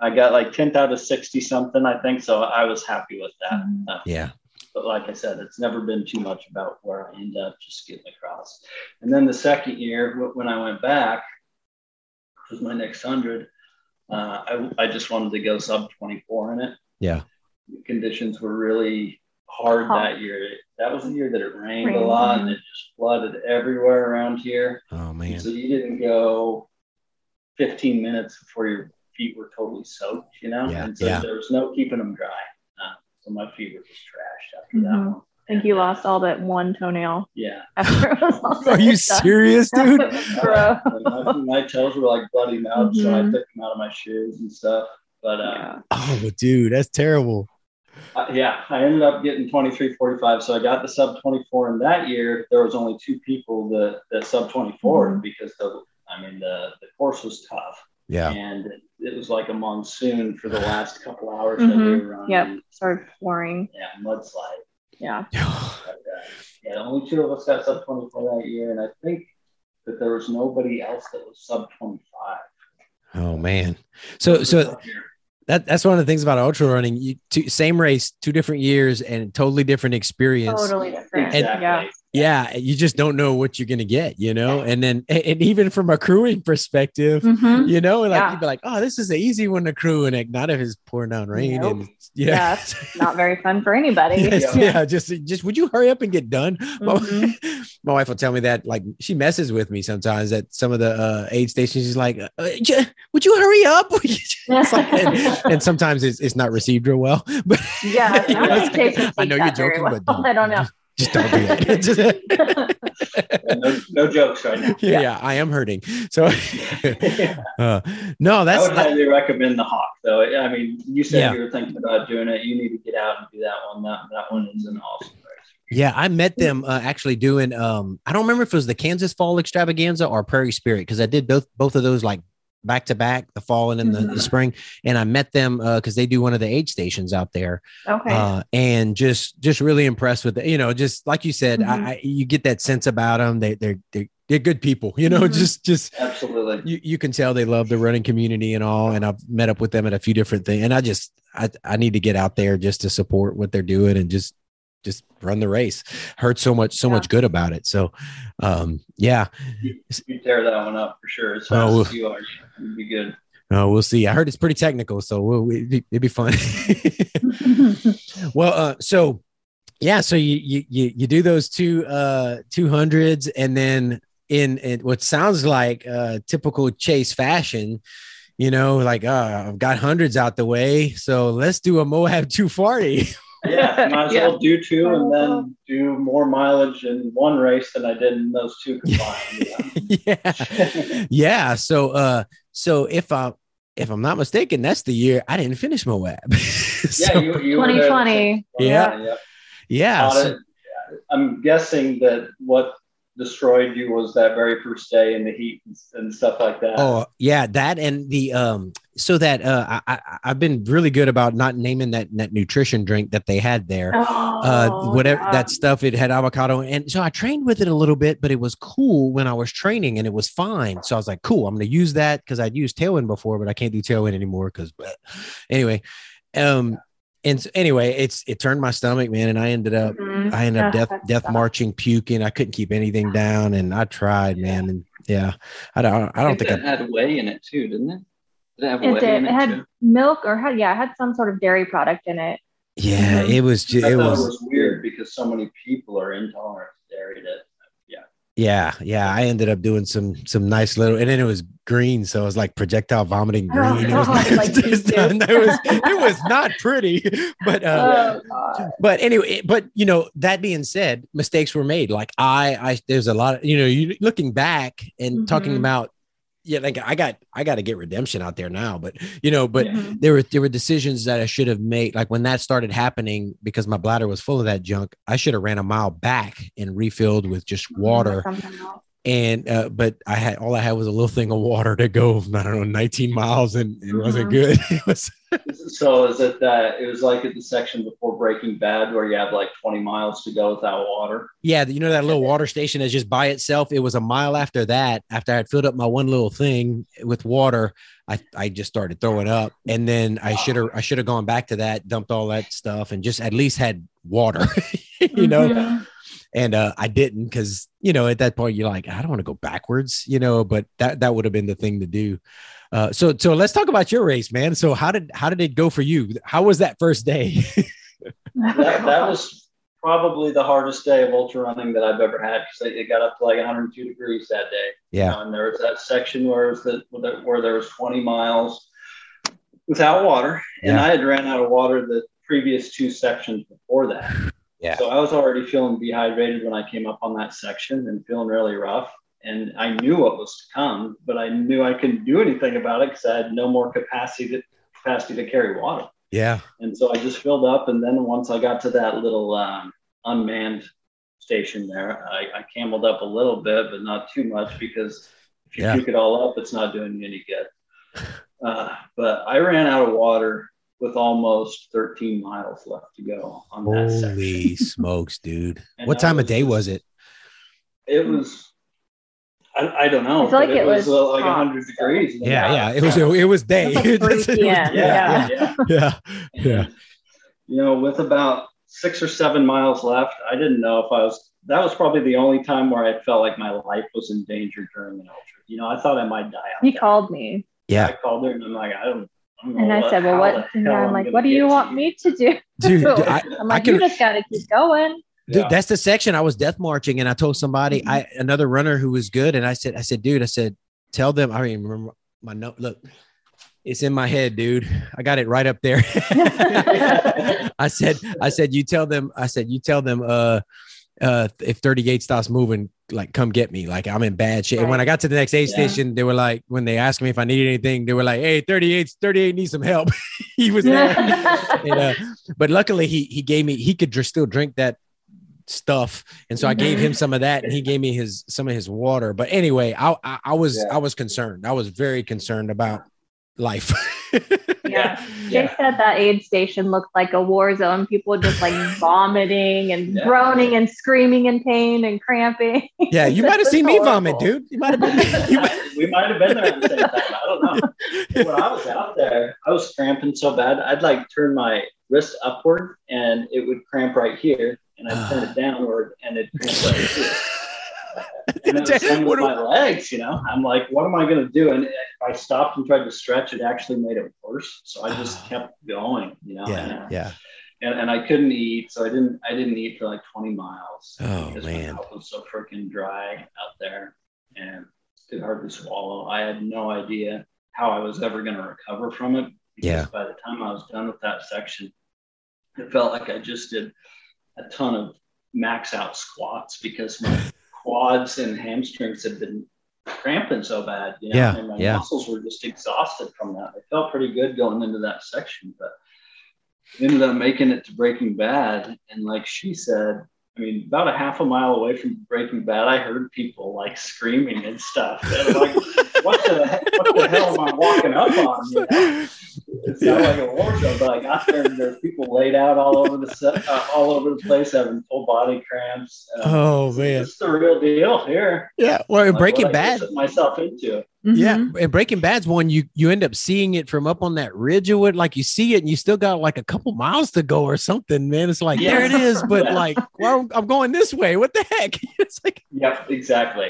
Speaker 1: I got like 10th out of 60 something, I think. So I was happy with that.
Speaker 2: Mhm.
Speaker 1: Uh,
Speaker 3: Yeah.
Speaker 1: but like I said, it's never been too much about where I end up, just getting across. And then the second year, wh- when I went back, which was my next hundred, uh, I, I just wanted to go sub 24 in it.
Speaker 3: Yeah.
Speaker 1: The conditions were really hard
Speaker 2: Hot.
Speaker 1: that year. That was the year that it rained a lot and it just flooded everywhere around here.
Speaker 3: Oh man.
Speaker 1: So you didn't go 15 minutes before your feet were totally soaked, you know?
Speaker 3: Yeah,
Speaker 1: And so
Speaker 3: yeah.
Speaker 1: there was no keeping them dry. Uh, so my feet were just trashed after that
Speaker 2: Mhm.
Speaker 1: one.
Speaker 2: I think you lost all that one toenail
Speaker 1: Yeah.
Speaker 2: after it was
Speaker 3: Are you
Speaker 2: and done.
Speaker 3: serious, dude?
Speaker 2: Bro.
Speaker 1: my, my toes were like bloody mouth, so I
Speaker 2: Mhm.
Speaker 1: took them out of my shoes and stuff. But uh,
Speaker 2: Yeah.
Speaker 3: Oh, dude, that's terrible.
Speaker 1: I- yeah, I ended up getting 23, 45. So I got the sub 24. And that year, there was only two people that, that sub 24
Speaker 2: Mhm.
Speaker 1: because the, I mean, the, the course was tough.
Speaker 3: Yeah.
Speaker 1: And it was like a monsoon for the last couple hours that we
Speaker 2: Mhm.
Speaker 1: were running.
Speaker 2: Yep. Started flooring.
Speaker 1: Yeah, mudslide.
Speaker 2: Yeah.
Speaker 1: But, uh, yeah, only two of us got sub 24 that year. And I think that there was nobody else that was sub 25.
Speaker 3: oh man. So so that that's one of the things about ultra running. You two, same race, two different years, and totally different experience.
Speaker 2: Totally different.
Speaker 1: Exactly.
Speaker 2: Yeah.
Speaker 3: Yeah, you just don't know what you're gonna get, you know. And then, and and even from a crewing perspective,
Speaker 2: Mhm.
Speaker 3: you know, like
Speaker 2: Yeah.
Speaker 3: you'd be like, "Oh, this is an easy one to crew," and like, not if it's pouring down rain,
Speaker 2: Nope.
Speaker 3: and it's- yeah,
Speaker 2: Not very fun for anybody.
Speaker 3: Yes,
Speaker 1: Yeah.
Speaker 3: yeah. just just would you hurry up and get done? My-
Speaker 2: Mhm.
Speaker 3: My, wife will tell me that like she messes with me sometimes at some of the uh, aid stations. She's like, uh, "Would you hurry up?" It's like- and, and sometimes it's, it's not received real well. But
Speaker 2: Yeah,
Speaker 3: You know,
Speaker 2: nowadays
Speaker 3: like, I know you're joking,
Speaker 2: well.
Speaker 3: but don't,
Speaker 2: I don't know.
Speaker 3: Just, just don't do that.
Speaker 1: No, no jokes right now.
Speaker 3: yeah, yeah, I am hurting. So, uh, no,
Speaker 1: I
Speaker 3: that's
Speaker 1: would highly recommend the Hawk, though. I mean, you said
Speaker 3: Yeah.
Speaker 1: you were thinking about doing it. You need to get out and do that one. That that one is an awesome race.
Speaker 3: Yeah, I met them uh, actually doing. Um, I don't remember if it was the Kansas Fall Extravaganza or Prairie Spirit because I did both both of those like back to back, the fall and in the, the
Speaker 2: Mhm.
Speaker 3: spring. And I met them because they do one of the aid stations out there,
Speaker 2: Okay.
Speaker 3: uh, and just just really impressed with it. You know, just like you said,
Speaker 2: Mhm.
Speaker 3: I, I, you get that sense about them. They they're they're, they're good people. You know,
Speaker 2: Mhm.
Speaker 3: just just
Speaker 1: Absolutely.
Speaker 3: you, you can tell they love the running community and all. And I've met up with them at a few different things. And I just I, I need to get out there just to support what they're doing and just just run the race. Heard so much so
Speaker 2: Yeah.
Speaker 3: much good about it. So um yeah,
Speaker 1: You tear that one up for sure. As
Speaker 3: Oh,
Speaker 1: fast as you are, you'd be good.
Speaker 3: uh, we'll see. I heard it's pretty technical, so we'll, it'd, be, it'd be fun. well, uh, so yeah, so you you you, you do those two uh two hundreds, and then in, in what sounds like uh typical chase fashion, you know, like uh, I've got hundreds out the way, so let's do a Moab 240.
Speaker 1: Yeah, might as
Speaker 2: Yeah.
Speaker 1: well do two and then do more mileage in one race than I did in those two combined.
Speaker 3: yeah, yeah. So uh, so if I if I'm not mistaken, that's the year I didn't finish Moab.
Speaker 1: yeah,
Speaker 3: So,
Speaker 1: you, you were there.
Speaker 2: 2020.
Speaker 3: Yeah.
Speaker 1: yeah.
Speaker 3: yeah. So-
Speaker 1: I'm guessing that what destroyed you was that very first day in the heat and, and stuff like that.
Speaker 3: Oh yeah, that and the um so that uh I, I I've been really good about not naming that that nutrition drink that they had there. uh
Speaker 2: Oh,
Speaker 3: whatever
Speaker 2: yeah.
Speaker 3: that stuff it had avocado and so I trained with it a little bit, but it was cool when I was training and it was fine. So I was like, cool, I'm gonna use that because I'd used tailwind before, but I can't do tailwind anymore because anyway. Um and so anyway, it's it turned my stomach, man, and I ended up
Speaker 2: Mhm.
Speaker 3: I ended up
Speaker 2: Yeah,
Speaker 3: death death
Speaker 2: tough.
Speaker 3: marching, puking. I couldn't keep anything down, and I tried, man. And yeah, I don't I don't think I
Speaker 1: it had whey in it too, didn't it? Did it have
Speaker 2: It did.
Speaker 1: in
Speaker 2: It
Speaker 1: it,
Speaker 2: had
Speaker 1: too?
Speaker 2: milk or had yeah, it had some sort of dairy product in it.
Speaker 3: Yeah,
Speaker 2: Mhm.
Speaker 3: it was just
Speaker 1: I
Speaker 3: it was,
Speaker 1: it was weird because so many people are intolerant to dairy that
Speaker 3: yeah, yeah. Yeah. I ended up doing some some nice little and then it was green, so it was like projectile vomiting
Speaker 2: Oh,
Speaker 3: green. it was,
Speaker 2: like
Speaker 3: it, was not, it was it was not pretty, but uh
Speaker 2: oh
Speaker 3: but anyway, but you know, that being said, mistakes were made. Like I, I, there's a lot of, you know, you looking back and talking
Speaker 2: Mhm.
Speaker 3: about, yeah, like I got, I got to get redemption out there now, but you know, but
Speaker 2: Mhm.
Speaker 3: there were, there were decisions that I should have made. Like when that started happening, because my bladder was full of that junk, I should have ran a mile back and refilled with just water. And, uh, but I had, all I had was a little thing of water to go, I don't know, 19 miles and it wasn't
Speaker 2: Mhm.
Speaker 3: good. It was,
Speaker 1: So is it that it was like at the section before Breaking Bad where you have like 20 miles to go without water?
Speaker 3: Yeah, you know that little water station is just by itself. It was a mile after that. After I had filled up my one little thing with water, I, I just started throwing up, and then I should have I should have gone back to that, dumped all that stuff, and just at least had water, you know.
Speaker 2: Mhm.
Speaker 3: And uh, I didn't because you know at that point you're like I don't want to go backwards, you know. But that that would have been the thing to do. Uh, so so let's talk about your race, man. So how did how did it go for you? How was that first day?
Speaker 1: That, that was probably the hardest day of ultra running that I've ever had because it got up to like 102 degrees that day.
Speaker 3: yeah,
Speaker 1: And there was that section where, it was the, where there was 20 miles without water. And
Speaker 3: Yeah.
Speaker 1: I had ran out of water the previous two sections before that.
Speaker 3: Yeah.
Speaker 1: So I was already feeling dehydrated when I came up on that section and feeling really rough. And I knew what was to come, but I knew I couldn't do anything about it because I had no more capacity to, capacity to carry water.
Speaker 3: yeah,
Speaker 1: And so I just filled up. And then once I got to that little um, unmanned station there, I, I cameled up a little bit, but not too much because if you
Speaker 3: Yeah.
Speaker 1: puke it all up, it's not doing you any good. Uh, but I ran out of water with almost 13 miles left to go on that section.
Speaker 3: holy smokes, dude! What time of day was it?
Speaker 1: It was, I, I don't know.
Speaker 2: I feel like
Speaker 1: but
Speaker 2: it was
Speaker 1: uh, like
Speaker 2: hot,
Speaker 1: 100 degrees.
Speaker 3: Yeah, yeah. It was it was day.
Speaker 2: It was like 3
Speaker 3: It was-
Speaker 2: p.m.
Speaker 1: Yeah,
Speaker 2: Yeah.
Speaker 1: yeah.
Speaker 3: yeah, yeah.
Speaker 1: You know, with about six or seven miles left, I didn't know if I was. That was probably the only time where I felt like my life was in danger during an ultra. You know, I thought I might die. out
Speaker 2: He called me
Speaker 3: Yeah.
Speaker 1: I called her and I'm like, I don't. I don't
Speaker 2: and I said, Well, what?
Speaker 1: the
Speaker 2: And
Speaker 1: hell
Speaker 2: I'm like, What do you
Speaker 1: to
Speaker 2: want me to do?
Speaker 3: Dude, I,
Speaker 2: I'm
Speaker 3: I
Speaker 2: like,
Speaker 3: can
Speaker 2: You just got to keep going.
Speaker 3: Dude,
Speaker 1: Yeah.
Speaker 3: that's the section I was death marching, and I told somebody,
Speaker 2: Mhm.
Speaker 3: I another runner who was good, and I said, I said, dude, I said, tell them. I don't even remember my note. Look, it's in my head, dude. I got it right up there. I said, I said, you tell them. I said, you tell them. Uh, uh, if 38 stops moving, like come get me. Like I'm in bad shape. And when I got to the next aid
Speaker 1: Yeah.
Speaker 3: station, they were like, when they asked me if I needed anything, they were like, hey, 38, 38 needs some help. he was there. And, uh, but luckily he he gave me he could dr- still drink that stuff and so i gave him some of that and he gave me his some of his water but anyway i i, I was
Speaker 1: Yeah.
Speaker 3: i was concerned i was very concerned about life
Speaker 2: Yeah.
Speaker 1: Yeah.
Speaker 2: They said that aid station looked like a war zone. People just like vomiting and
Speaker 1: Yeah.
Speaker 2: groaning and screaming in pain and cramping.
Speaker 3: yeah you might have
Speaker 2: was
Speaker 3: seen me vomit dude you might have been you might-
Speaker 1: we might have been there at the same time. I don't know. when I was out there, I was cramping so bad. I'd like turn my wrist upward and it would cramp right here, and I'd turn it downward and it cramp right here. And it was with my legs, you know. I'm like, what am I going to do? And if I stopped and tried to stretch, it actually made it worse. So I just ah. kept going, you know.
Speaker 3: yeah yeah
Speaker 1: And, and I couldn't eat, so I didn't. I didn't eat for like 20 miles.
Speaker 3: Oh, man.
Speaker 1: my mouth was so freaking dry out there, and could hardly swallow. I had no idea how I was ever going to recover from it. Because
Speaker 3: Yeah.
Speaker 1: By the time I was done with that section, it felt like I just did a ton of max out squats because my quads and hamstrings had been cramping so bad. You know?
Speaker 3: Yeah,
Speaker 1: And my
Speaker 3: yeah.
Speaker 1: muscles were just exhausted from that. I felt pretty good going into that section, but ended up making it to Breaking Bad. And like she said, I mean, about a half a mile away from Breaking Bad, I heard people like screaming and stuff. And like, what the heck, what the hell am I walking up on? You know? It sounded like a war zone, but I got there and there people laid out all over the set, uh, all over the place, having full body cramps. Uh,
Speaker 3: oh man
Speaker 1: it's the real deal here.
Speaker 3: yeah well in
Speaker 1: Like,
Speaker 3: breaking
Speaker 1: what I
Speaker 3: bad
Speaker 1: myself into. It.
Speaker 3: Yeah,
Speaker 2: Mhm.
Speaker 3: and Breaking Bad's one you you end up seeing it from up on that ridge of it, like you see it, and you still got like a couple miles to go or something, man. It's like
Speaker 1: Yeah.
Speaker 3: there it is, but
Speaker 1: Yeah.
Speaker 3: like well, I'm going this way. What the heck? It's like
Speaker 1: Yep, exactly.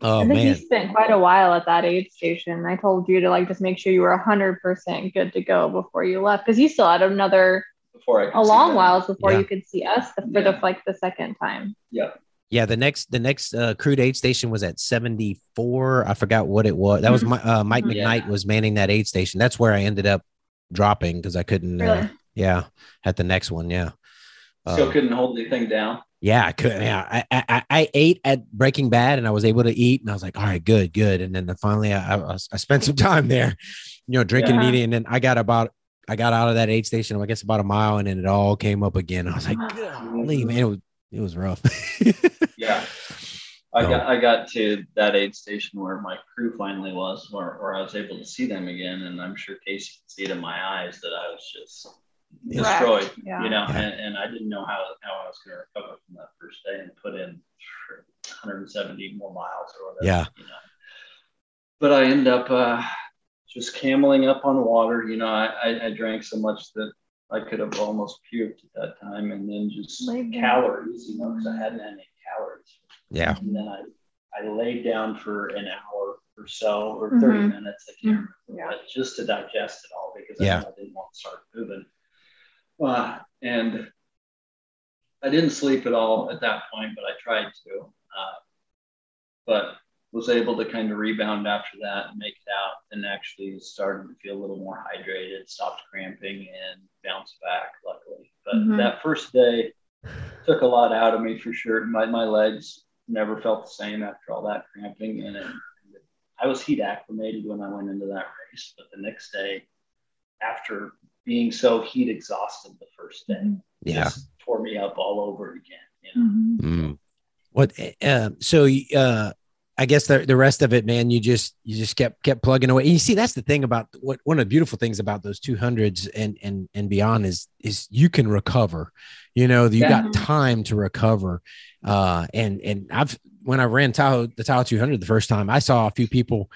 Speaker 3: Oh
Speaker 2: I think you
Speaker 3: man,
Speaker 2: spent quite a while at that aid station. I told you to like just make sure you were hundred percent good to go before you left because you still had another
Speaker 1: Before I
Speaker 2: a long
Speaker 1: them.
Speaker 2: while before
Speaker 3: Yeah.
Speaker 2: you could see us for
Speaker 1: Yeah.
Speaker 2: the like the second time.
Speaker 1: Yep.
Speaker 3: yeah. The next the next uh, crude aid station was at 74. I forgot what it was. That was my uh, Mike
Speaker 2: Mhm.
Speaker 3: McKnight was manning that aid station. That's where I ended up dropping because I couldn't. Uh, yeah, at the next one, yeah.
Speaker 1: Still
Speaker 3: Uh,
Speaker 1: couldn't hold anything down.
Speaker 3: Yeah, I could. Yeah, I, I I- ate at Breaking Bad, and I was able to eat, and I was like, all right, good, good. And then the- finally, I, I I spent some time there, you know, drinking and eating, and then I got about I got out of that aid station, I guess about a mile, and then it all came up again. I was like, ah. golly, man, it was it was rough.
Speaker 1: Yeah. I got I got to that aid station where my crew finally was, where, where I was able to see them again, and I'm sure Casey could see it in my eyes that I was just
Speaker 3: Yeah.
Speaker 1: destroyed.
Speaker 2: Yeah.
Speaker 1: You know,
Speaker 3: Yeah.
Speaker 1: and, and I didn't know how, how I was going to recover from that first day and put in 170 more miles or whatever.
Speaker 3: Yeah.
Speaker 1: You know, but I end up uh, just cameling up on water. You know, I, I, I drank so much that I could have almost puked at that time, and then just
Speaker 2: Laid down.
Speaker 1: calories. You know, because I hadn't had any calories.
Speaker 3: yeah,
Speaker 1: And then I, I laid down for an hour or so, or 30
Speaker 2: Mhm.
Speaker 1: minutes, I can't remember,
Speaker 2: Yeah.
Speaker 1: just to digest it all because
Speaker 3: Yeah.
Speaker 1: I, I didn't want to start moving. Uh, and I didn't sleep at all at that point, but I tried to. Uh, but was able to kind of rebound after that and make it out and actually started to feel a little more hydrated, stopped cramping and bounced back luckily. But
Speaker 2: Mhm.
Speaker 1: that first day took a lot out of me for sure. My, my legs never felt the same after all that cramping and, it, I was heat acclimated when I went into that race, but the next day after being so heat exhausted the first day,
Speaker 3: yeah.
Speaker 1: just tore me up all over again. You know?
Speaker 2: Mhm.
Speaker 3: Mm. What? Uh, so, uh, I guess the the rest of it, man, you just you just kept kept plugging away. And you see, that's the thing about what one of the beautiful things about those two hundreds and and and beyond is is you can recover. You know, you
Speaker 1: Yeah.
Speaker 3: got time to recover. Uh, and and I've when I ran Tahoe the Tahoe 200 the first time, I saw a few people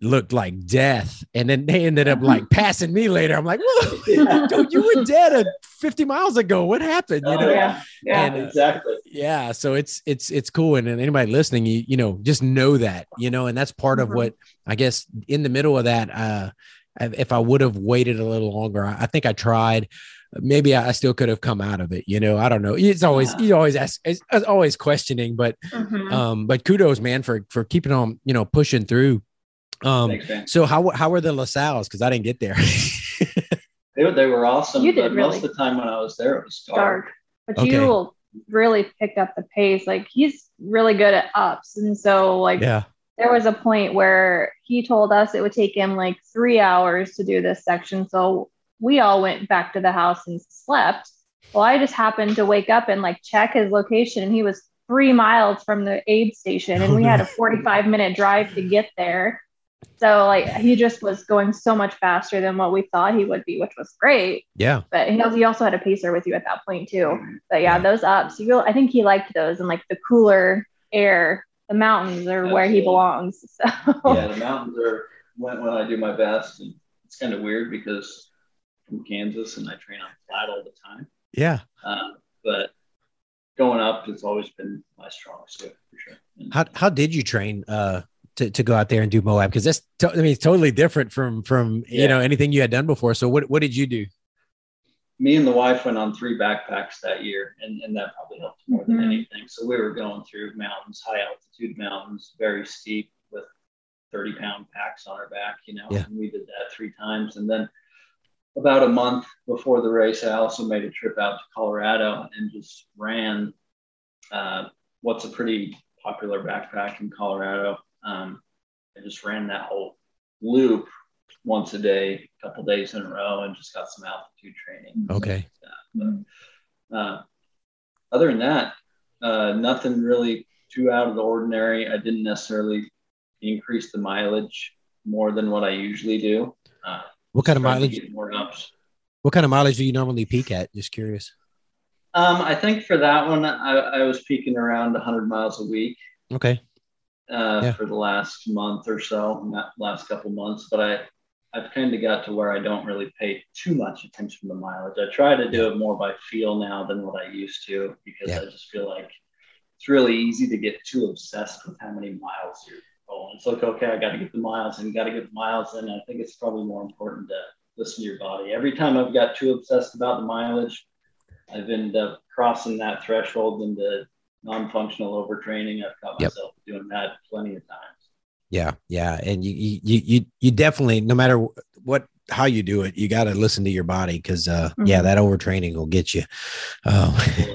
Speaker 3: looked like death, and then they ended up like passing me later. I'm like, Whoa, dude, you were dead 50 miles ago. What happened? You
Speaker 1: Oh,
Speaker 3: know?
Speaker 2: yeah, yeah.
Speaker 3: And, uh,
Speaker 1: exactly.
Speaker 3: yeah so it's it's it's cool and, and anybody listening you you know just know that you know and that's part of
Speaker 2: Mhm.
Speaker 3: what i guess in the middle of that uh if i would have waited a little longer i, I think i tried maybe I, still could have come out of it you know i don't know it's always
Speaker 1: Yeah.
Speaker 3: you always ask it's, always questioning but
Speaker 2: Mhm.
Speaker 3: um but kudos man for for keeping on you know pushing through um
Speaker 1: Thanks, man.
Speaker 3: so how how were the La Sals because i didn't get there
Speaker 1: They, were- they were awesome.
Speaker 2: You did
Speaker 1: but
Speaker 2: really.
Speaker 1: most of the time when I was there, it was dark.
Speaker 2: dark. But
Speaker 3: Okay.
Speaker 2: you really picked up the pace. Like he's really good at ups. And so like
Speaker 3: yeah
Speaker 2: there was a point where he told us it would take him like three hours to do this section. So we all went back to the house and slept. Well, I just happened to wake up and like check his location and he was three miles from the aid station and
Speaker 3: Oh,
Speaker 2: we
Speaker 3: no.
Speaker 2: had a 45 minute drive to get there. So like he just was going so much faster than what we thought he would be, which was great
Speaker 3: yeah
Speaker 2: but he also, he also had a pacer with you at that point too. But yeah, those ups, you really, I think he liked those and like the cooler air, the mountains are where he belongs. So
Speaker 1: Yeah, the mountains are when, when I do my best, and it's kind of weird because I'm from Kansas and I train on flat all the time.
Speaker 3: yeah
Speaker 1: Um, but going up, it's always been my strong suit for sure. And
Speaker 3: How how did you train uh to, to go out there and do Moab? Because that's to, I mean it's totally different from from you know anything you had done before. So what what did you do?
Speaker 1: me and the wife went on three backpacks that year, and, and that probably helped more than
Speaker 2: Mhm.
Speaker 1: anything. So we were going through mountains, high altitude mountains, very steep with 30 pound packs on our back, you know,
Speaker 3: Yeah.
Speaker 1: and we did that three times. And then about a month before the race, I also made a trip out to Colorado and just ran uh, what's a pretty popular backpack in Colorado. Um, I just ran that whole loop once a day, a couple days in a row, and just got some altitude training.
Speaker 3: Okay.
Speaker 1: But, uh, other than that, uh, nothing really too out of the ordinary. I didn't necessarily increase the mileage more than what I usually do. Uh,
Speaker 3: What kind of mileage?
Speaker 1: More ups.
Speaker 3: What kind of mileage do you normally peak at? Just curious.
Speaker 1: Um, I think for that one, I, I was peaking around 100 miles a week
Speaker 3: Okay.
Speaker 1: Uh,
Speaker 3: Yeah.
Speaker 1: for the last month or so, not last couple months. But I, I've kind of got to where I don't really pay too much attention to mileage. I try to do it more by feel now than what I used to because
Speaker 3: Yeah.
Speaker 1: I just feel like it's really easy to get too obsessed with how many miles you're going. It's like, okay, I got to get the miles and got to get the miles in. I think it's probably more important to listen to your body. Every time I've got too obsessed about the mileage, I've ended up crossing that threshold into non-functional overtraining. I've caught
Speaker 3: Yep.
Speaker 1: myself doing that plenty of times.
Speaker 3: Yeah, yeah, and you you you you, you definitely no matter what how you do it, you got to listen to your body because uh yeah,
Speaker 2: Mhm.
Speaker 3: that overtraining will get you. Um,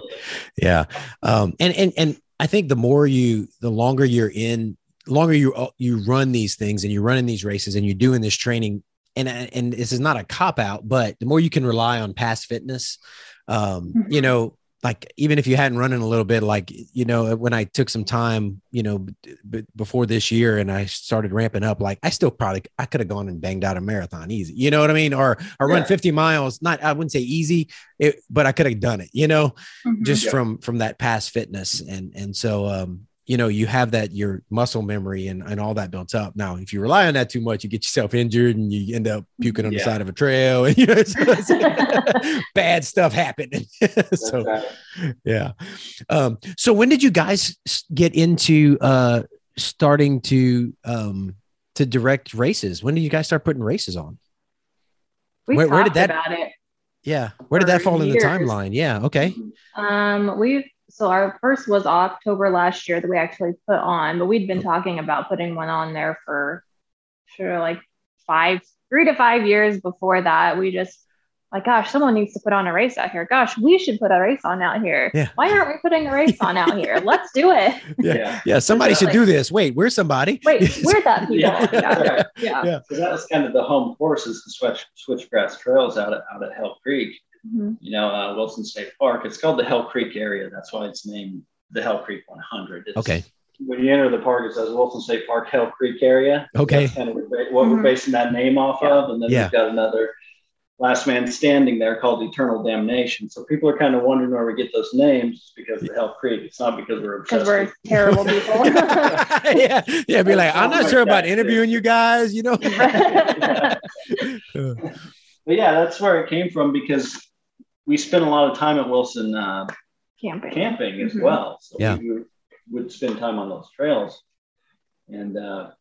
Speaker 3: yeah, um, and and and I think the more you, the longer you're in, longer you uh, you run these things and you're running these races and you're doing this training, and and this is not a cop out, but the more you can rely on past fitness, um, you
Speaker 2: Mhm.
Speaker 3: know, like even if you hadn't run in a little bit, like you know, when I took some time, you know, b- b- before this year and I started ramping up, like I still probably I could have gone and banged out a marathon easy, you know what I mean, or or run 50 miles, not I wouldn't say easy, it, but I could have done it, you know
Speaker 2: Mhm.
Speaker 3: just
Speaker 1: Yeah.
Speaker 3: from from that past fitness and and so um you know you have that your muscle memory and and all that built up. Now if you rely on that too much you get yourself injured and you end up puking on the side of a trail. And you know it's, it's- bad stuff happened so
Speaker 1: right.
Speaker 3: yeah. Um so when did you guys get into uh starting to um to direct races? When did you guys start putting races on?
Speaker 2: We
Speaker 3: where- where did
Speaker 2: talked
Speaker 3: that-
Speaker 2: about it.
Speaker 3: yeah where did that
Speaker 2: For
Speaker 3: fall in the timeline? Yeah okay.
Speaker 2: Um, we so our first was October last year that we actually put on, but we'd been oh. talking about putting one on there for sure like five, three to five years before that. We just like, gosh, someone needs to put on a race out here. Gosh, we should put a race on out here.
Speaker 3: Yeah.
Speaker 2: Why aren't we putting a race on out here? Let's do it.
Speaker 3: yeah
Speaker 1: Yeah.
Speaker 3: yeah somebody should
Speaker 2: Like-
Speaker 3: do this wait where's somebody
Speaker 2: Wait, we're that people.
Speaker 1: Yeah.
Speaker 2: Yeah. Yeah.
Speaker 3: Yeah.
Speaker 1: So that was kind of the home course is the switch switchgrass trails out at out at Hell Creek.
Speaker 2: Mhm.
Speaker 1: You know, uh, Wilson State Park. It's called the Hell Creek area. That's why it's named the Hell Creek 100. It's,
Speaker 3: Okay.
Speaker 1: When you enter the park, it says Wilson State Park Hell Creek area.
Speaker 3: Okay.
Speaker 1: That's kind of what we're
Speaker 2: Mhm.
Speaker 1: basing that name off of. And then
Speaker 3: Yeah.
Speaker 1: we've got another last man standing there called Eternal Damnation. So people are kind of wondering where we get those names because of the Hell Creek. It's not because we're
Speaker 2: Because we're terrible people.
Speaker 3: yeah, yeah. Be like, I'm not sure about interviewing you guys. You know.
Speaker 1: But yeah, that's where it came from because we spent a lot of time at Wilson uh,
Speaker 2: Camping.
Speaker 1: camping as
Speaker 2: Mhm.
Speaker 1: well. So
Speaker 3: Yeah.
Speaker 1: we would, would spend time on those trails. And uh,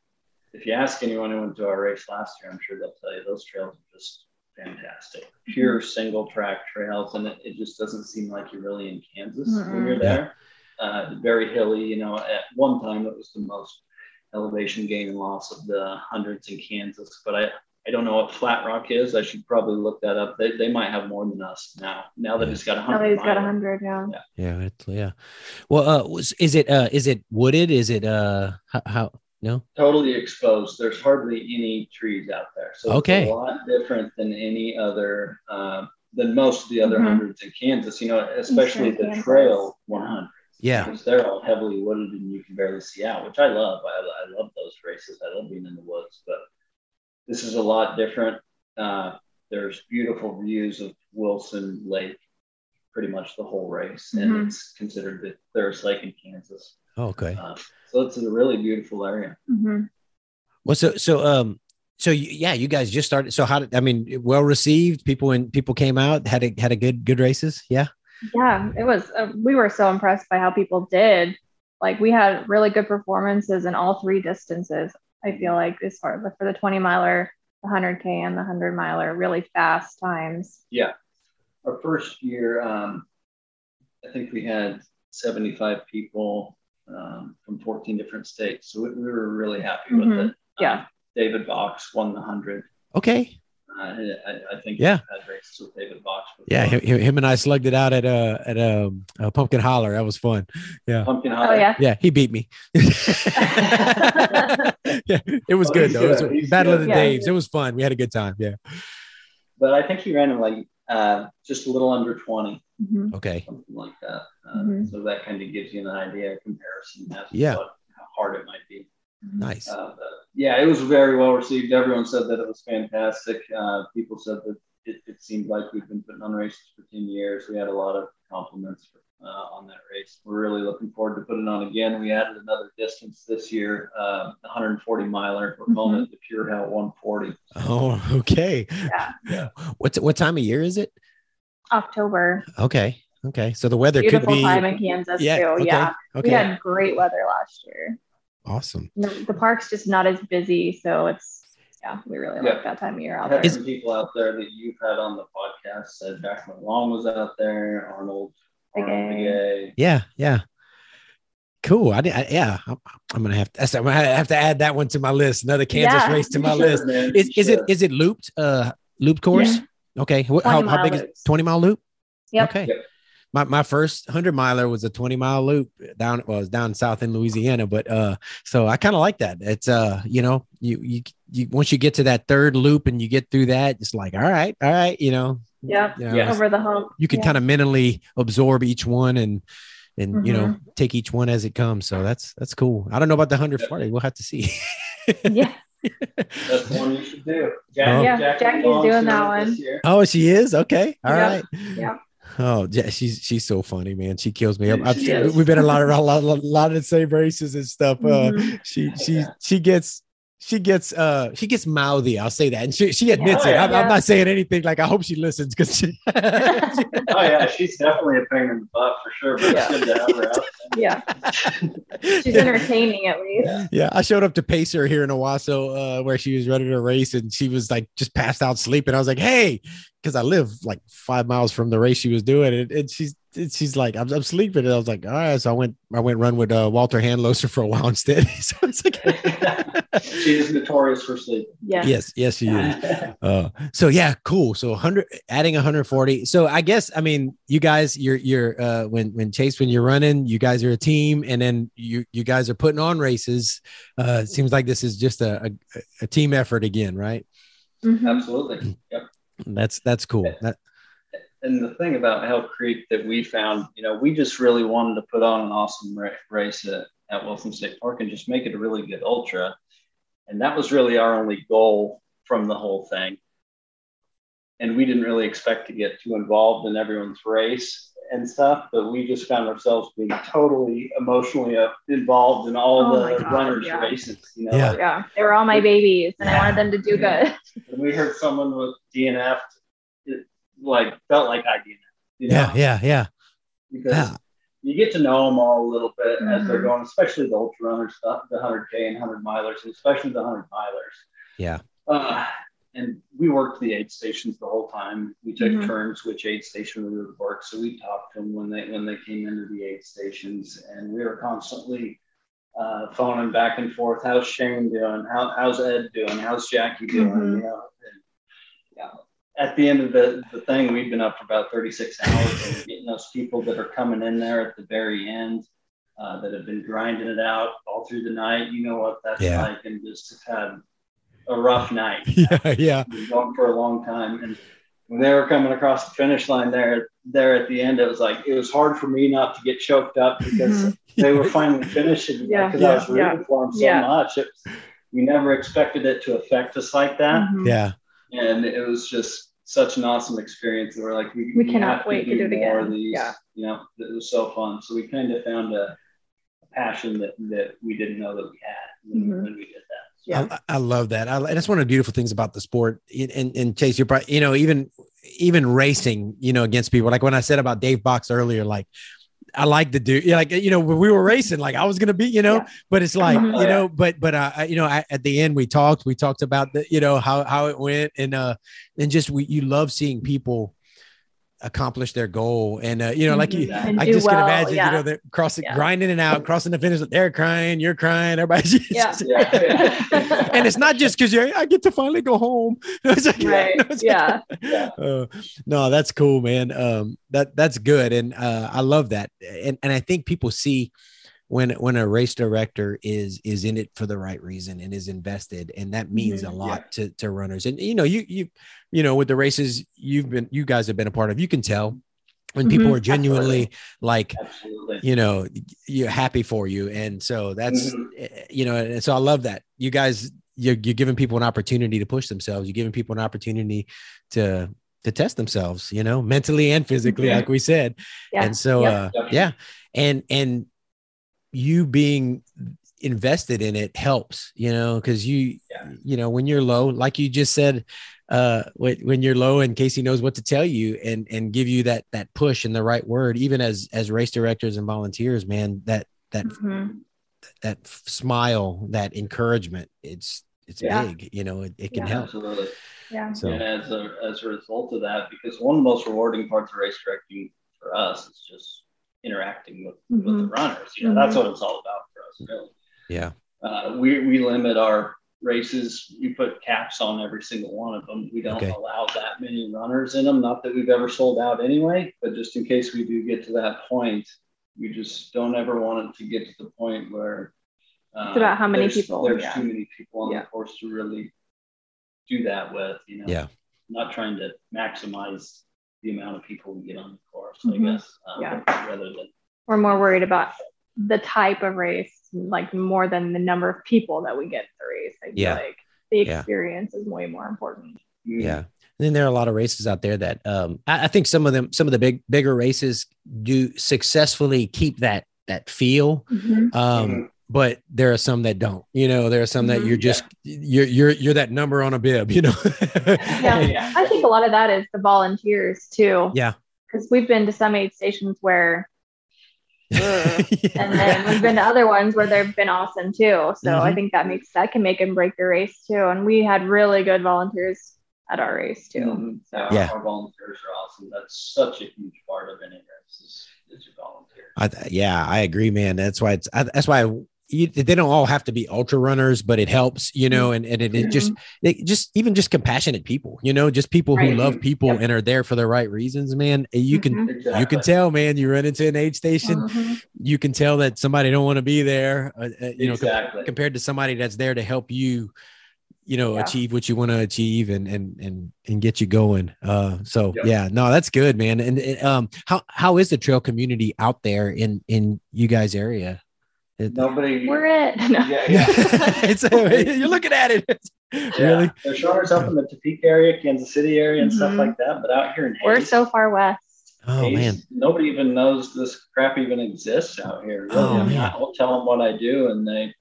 Speaker 1: if you ask anyone who went to our race last year, I'm sure they'll tell you those trails are just fantastic. Pure single track trails. And it, it just doesn't seem like you're really in Kansas when you're there. Uh, very hilly, you know, at one time it was the most elevation gain and loss of the hundreds in Kansas. But I, I don't know what Flat Rock is. I should probably look that up. They, they might have more than us now. Now that
Speaker 3: Yeah.
Speaker 1: it's got a
Speaker 2: Now
Speaker 1: hundred.
Speaker 2: he's got a hundred. Yeah.
Speaker 3: Yeah, it's, yeah. Well, uh, was, is it uh, is it wooded? Is it uh, how, how no?
Speaker 1: totally exposed. There's hardly any trees out there, so
Speaker 3: Okay.
Speaker 1: it's a lot different than any other uh, than most of the other
Speaker 2: Mhm.
Speaker 1: hundreds in Kansas. You know, especially
Speaker 2: Eastern
Speaker 1: the
Speaker 2: Kansas.
Speaker 1: trail 100.
Speaker 3: Yeah,
Speaker 1: because they're all heavily wooded and you can barely see out, which I love. I, I love those races. I love being in the woods, but this is a lot different. Uh, there's beautiful views of Wilson Lake, pretty much the whole race, and
Speaker 2: Mhm.
Speaker 1: it's considered the clearest lake in Kansas.
Speaker 3: Oh, okay.
Speaker 1: Uh, so it's a really beautiful area.
Speaker 2: hmm
Speaker 3: Well, so so um, so you, yeah, you guys just started. So how did I mean? Well received. People and people came out had a had a good good races. Yeah.
Speaker 2: Yeah, it was. Uh, we were so impressed by how people did. Like we had really good performances in all three distances. I feel like as far as for the 20 miler, the 100k, and the 100 miler, really fast times.
Speaker 1: Yeah. Our first year, um, I think we had 75 people um, from 14 different states. So we, we were really happy with
Speaker 2: Mhm.
Speaker 1: it.
Speaker 2: Yeah.
Speaker 1: Um, David Box won the 100.
Speaker 3: Okay.
Speaker 1: Uh, I, I think
Speaker 3: Yeah.
Speaker 1: had races with David Box.
Speaker 3: Yeah, him, him and I slugged it out at uh at um uh, Pumpkin Holler. That was fun. Yeah.
Speaker 1: Pumpkin
Speaker 2: Oh
Speaker 1: Holler.
Speaker 2: yeah.
Speaker 3: Yeah, he beat me. yeah, it was
Speaker 1: Oh,
Speaker 3: good
Speaker 1: he's
Speaker 3: though. It was
Speaker 1: good. He's
Speaker 3: Battle of the
Speaker 2: Yeah.
Speaker 3: Daves. It was fun. We had a good time. Yeah.
Speaker 1: But I think he ran in like uh, just a little under 20,
Speaker 2: Mhm.
Speaker 3: Okay.
Speaker 1: something like that. Uh,
Speaker 2: Mhm.
Speaker 1: So that kind of gives you an idea, a comparison as to
Speaker 3: Yeah.
Speaker 1: what, how hard it might be.
Speaker 3: Nice.
Speaker 1: Uh, yeah, it was very well received. Everyone said that it was fantastic. Uh, people said that it, it seemed like we've been putting on races for 10 years. We had a lot of compliments uh, on that race. We're really looking forward to putting it on again. We added another distance this year, uh, 140 miler. We're calling it the Pure Hell 140.
Speaker 3: Oh, okay.
Speaker 2: Yeah.
Speaker 1: Yeah.
Speaker 3: What's what time of year is it?
Speaker 2: October.
Speaker 3: Okay. Okay. So the weather
Speaker 2: Beautiful
Speaker 3: could be Beautiful
Speaker 2: time in Kansas
Speaker 3: yeah.
Speaker 2: too.
Speaker 3: Okay.
Speaker 2: Yeah.
Speaker 3: Okay.
Speaker 2: We had great weather last year.
Speaker 3: Awesome.
Speaker 2: The, the park's just not as busy, so it's yeah, we really
Speaker 1: Yeah.
Speaker 2: like that time of year out there.
Speaker 1: some people out there that you've had on the podcast said Jack Long was out there, Arnold,
Speaker 2: Big
Speaker 1: Arnold
Speaker 2: A.
Speaker 3: Yeah. Yeah. Cool. I, did, I yeah. I'm, I'm gonna have to. I'm gonna have to add that one to my list. Another Kansas
Speaker 2: Yeah.
Speaker 3: race to my
Speaker 1: should,
Speaker 3: list.
Speaker 1: man.
Speaker 3: Is
Speaker 1: You
Speaker 3: is it
Speaker 1: should.
Speaker 3: it looped? Uh, looped course. Okay. How how
Speaker 2: mile
Speaker 3: big is
Speaker 2: loops.
Speaker 3: twenty mile loop?
Speaker 2: Yep.
Speaker 3: Okay.
Speaker 1: Yep.
Speaker 3: My, my first hundred miler was a 20 mile loop down well, it was down south in Louisiana. But uh so I kind of like that. It's uh, you know, you you you once you get to that third loop and you get through that, it's like, all right, all right, you know,
Speaker 2: Yep.
Speaker 3: you know,
Speaker 1: Yeah.
Speaker 2: Over the hump.
Speaker 3: you can
Speaker 2: Yeah.
Speaker 3: kind of mentally absorb each one and and you know
Speaker 2: Mm-hmm.
Speaker 3: take each one as it comes. So that's that's cool. I don't know about the 140. We'll have to see.
Speaker 2: yeah.
Speaker 1: That's one you should do.
Speaker 3: Oh.
Speaker 2: Yeah, Jackie's doing
Speaker 1: doing
Speaker 2: that
Speaker 1: it this
Speaker 2: one.
Speaker 1: year.
Speaker 3: oh, she is okay. All right.
Speaker 2: Yep.
Speaker 3: Oh, yeah, she's she's so funny, man. She kills me. I've, we've been a lot of a lot, a lot of the same races and stuff. Uh,
Speaker 2: Mhm.
Speaker 3: she she she gets she gets uh she gets mouthy i'll say that and she, she admits
Speaker 1: Yeah.
Speaker 3: it I'm, I'm not saying anything like i hope she listens because she,
Speaker 1: Oh yeah, she's definitely a pain in the butt for sure. But
Speaker 2: Yeah.
Speaker 1: it's good to have her out.
Speaker 2: yeah. She's entertaining at least.
Speaker 3: yeah i showed up to pace her here in owasso uh where she was running a race and she was like just passed out sleeping i was like hey because i live like five miles from the race she was doing and, and she's and she's like I'm, I'm sleeping and i was like all right so i went i went run with uh walter handloser for a while instead so it's like
Speaker 1: she is notorious for sleep.
Speaker 2: Yeah.
Speaker 3: yes yes she is Uh, so yeah, cool. So 100 adding 140. So I guess I mean you guys you're you're uh when when Chase when you're running, you guys are a team and then you you guys are putting on races. Uh it seems like this is just a a, a team effort again, right?
Speaker 2: Mhm.
Speaker 1: Absolutely. Yep.
Speaker 3: That's that's cool. That,
Speaker 1: And the thing about Hell Creek that we found, you know, we just really wanted to put on an awesome ra- race at, at Wilson State Park and just make it a really good ultra. And that was really our only goal from the whole thing. and we didn't really expect to get too involved in everyone's race and stuff, but we just found ourselves being totally emotionally uh, involved in all
Speaker 2: Oh
Speaker 1: the
Speaker 2: God,
Speaker 1: runners'
Speaker 2: yeah.
Speaker 1: races. You know,
Speaker 3: Yeah.
Speaker 1: like,
Speaker 2: Yeah, they were all my babies, and I wanted them to do good.
Speaker 1: when we heard someone with DNF, it like felt like I DNF. You know?
Speaker 3: Yeah, yeah, yeah.
Speaker 1: because
Speaker 3: Yeah.
Speaker 1: you get to know them all a little bit as they're
Speaker 2: Mhm.
Speaker 1: going, especially the ultra runners, the, the 100K and 100 milers, and especially the 100 milers.
Speaker 3: Yeah.
Speaker 1: Uh, and we worked the aid stations the whole time. We took
Speaker 2: Mhm.
Speaker 1: turns which aid station we would work. So we talked to them when they when they came into the aid stations, and we were constantly uh, phoning back and forth. How's Shane doing? How, how's Ed doing? How's Jackie doing?
Speaker 2: Mhm.
Speaker 1: You know, yeah. At the end of the, the thing, we've been up for about 36 hours and getting those people that are coming in there at the very end uh, that have been grinding it out all through the night. You know what that's
Speaker 3: Yeah.
Speaker 1: like, and just have had a rough night.
Speaker 3: Yeah, yeah.
Speaker 1: Been going for a long time, and when they were coming across the finish line there, there at the end, it was like it was hard for me not to get choked up because
Speaker 2: Mhm.
Speaker 1: they were finally finishing
Speaker 2: Yeah,
Speaker 1: because I was
Speaker 2: yeah,
Speaker 1: rooting for them so
Speaker 2: yeah.
Speaker 1: much. It, we never expected it to affect us like that,
Speaker 2: Mhm.
Speaker 3: Yeah.
Speaker 1: And it was just such an awesome experience. We're like, we,
Speaker 2: We cannot
Speaker 1: have
Speaker 2: wait to do it
Speaker 1: more
Speaker 2: again.
Speaker 1: Of these.
Speaker 2: Yeah.
Speaker 1: you know, it was so fun. So we kind of found a, a passion that that we didn't know that we had when,
Speaker 2: Mhm.
Speaker 1: when we did that.
Speaker 2: Yeah.
Speaker 3: I, I love that. I, and that's one of the beautiful things about the sport. And, and Chase, you're probably, you know, even even racing, you know, against people. Like when I said about Dave Box earlier, like I like the dude. Like you know, when we were racing, like I was gonna be, you know,
Speaker 2: Yeah.
Speaker 3: but it's like
Speaker 2: Mhm.
Speaker 3: you know, but but uh, I- you know, I, at the end we talked. We talked about the, you know, how how it went, and uh, and just we you love seeing people accomplish their goal, and uh, you know, like you,
Speaker 2: And
Speaker 3: I
Speaker 2: do
Speaker 3: just can imagine,
Speaker 2: yeah.
Speaker 3: you know, they're crossing,
Speaker 2: Yeah.
Speaker 3: grinding it out, crossing the finish. They're crying, you're crying, everybody's just-
Speaker 2: Yeah.
Speaker 1: Yeah.
Speaker 3: and it's not just because you're I get to finally go home. It's like-
Speaker 2: Right.
Speaker 3: no, it's
Speaker 2: Yeah.
Speaker 1: yeah.
Speaker 3: uh, no, that's cool, man. Um, that that's good, and uh, I love that. And and I think people see when when a race director is is in it for the right reason and is invested, and that means a lot to to runners. And you know, you you you know, with the races you've been you guys have been a part of, you can tell when people
Speaker 2: Mhm.
Speaker 3: are genuinely like
Speaker 1: Absolutely.
Speaker 3: you know you're happy for you and so that's
Speaker 1: Mhm.
Speaker 3: eh, you know and so i love that you guys you're, you're giving people an opportunity to push themselves you're giving people an opportunity to to test themselves you know mentally and physically
Speaker 1: Yeah.
Speaker 3: like we said
Speaker 2: Yeah.
Speaker 3: and so uh yeah and and you being invested in it helps you know because you
Speaker 1: Yeah.
Speaker 3: you know when you're low like you just said uh when, when you're low and casey knows what to tell you and and give you that that push and the right word even as as race directors and volunteers man that that
Speaker 2: Mhm.
Speaker 3: that f- smile that encouragement it's it's
Speaker 2: Yeah.
Speaker 3: big you know it, it can
Speaker 2: Yeah.
Speaker 3: help
Speaker 1: Absolutely.
Speaker 2: Yeah.
Speaker 3: so
Speaker 1: And as a as a result of that, because one of the most rewarding parts of race directing for us is just interacting with, with the
Speaker 2: Mhm.
Speaker 1: runners. You know, that's what it's all about for us, really.
Speaker 3: yeah
Speaker 1: Uh, we we limit our races. We put caps on every single one of them. We don't
Speaker 3: Okay.
Speaker 1: allow that many runners in them. Not that we've ever sold out anyway, but just in case we do get to that point, we just don't ever want it to get to the point where uh,
Speaker 2: It's about how many
Speaker 1: there's-
Speaker 2: people,
Speaker 1: There's
Speaker 2: yeah.
Speaker 1: too many people on
Speaker 2: Yeah.
Speaker 1: the course to really do that with. You know,
Speaker 3: Yeah.
Speaker 1: not trying to maximize the amount of people we get on the course.
Speaker 2: Mhm.
Speaker 1: I guess. Um,
Speaker 2: Yeah.
Speaker 1: Rather than
Speaker 2: We're more worried about the type of race, like more than the number of people that we get in the race. I feel
Speaker 3: Yeah.
Speaker 2: like the
Speaker 3: Yeah.
Speaker 2: experience is way more important.
Speaker 3: yeah and then there are a lot of races out there that um I, I think some of them some of the big bigger races do successfully keep that that feel um
Speaker 1: Mhm.
Speaker 3: But there are some that don't you know there are some that
Speaker 2: Mhm.
Speaker 3: you're just you're you're you're that number on a bib you know
Speaker 2: Yeah.
Speaker 1: Yeah.
Speaker 2: I think a lot of that is the volunteers too.
Speaker 3: Yeah.
Speaker 2: Because we've been to some aid stations where,
Speaker 3: Yeah.
Speaker 2: and then we've been to other ones where they've been awesome too. So I
Speaker 3: Mhm.
Speaker 2: think that makes that can make and break the race too. And we had really good volunteers at our race too.
Speaker 1: Mhm.
Speaker 2: So
Speaker 3: Yeah.
Speaker 1: Our volunteers are awesome. That's such a huge part of any race is, is your volunteers.
Speaker 3: I, yeah, I agree, man. That's why it's I, that's why you, they don't all have to be ultra runners, but it helps, you know, and, and it, it just it just even just compassionate people, you know, just people who
Speaker 2: Right.
Speaker 3: love people
Speaker 1: Yep.
Speaker 3: and are there for the right reasons, man. You can.
Speaker 1: Exactly.
Speaker 3: you can tell, man. You run into an aid station,
Speaker 2: Mhm.
Speaker 3: you can tell that somebody don't want to be there, uh, uh, you know, com-
Speaker 1: exactly.
Speaker 3: compared to somebody that's there to help you you know
Speaker 2: Yeah.
Speaker 3: achieve what you want to achieve and and and and get you going uh so
Speaker 1: Yeah.
Speaker 3: yeah no that's good man and and, um how how is the trail community out there in in you guys area It-
Speaker 1: Nobody.
Speaker 2: We're it. No.
Speaker 1: yeah, yeah.
Speaker 3: it's you're looking at it.
Speaker 1: Yeah.
Speaker 3: Really?
Speaker 1: They're showing us up in the Topeka area, Kansas City area, and stuff
Speaker 2: Mhm.
Speaker 1: like that. But out here in
Speaker 2: We're so far west.
Speaker 3: Oh
Speaker 1: Hays,
Speaker 3: man.
Speaker 1: nobody even knows this crap even exists out here. Really.
Speaker 3: Oh,
Speaker 1: I mean,
Speaker 3: man.
Speaker 1: I'll tell them what I do, and they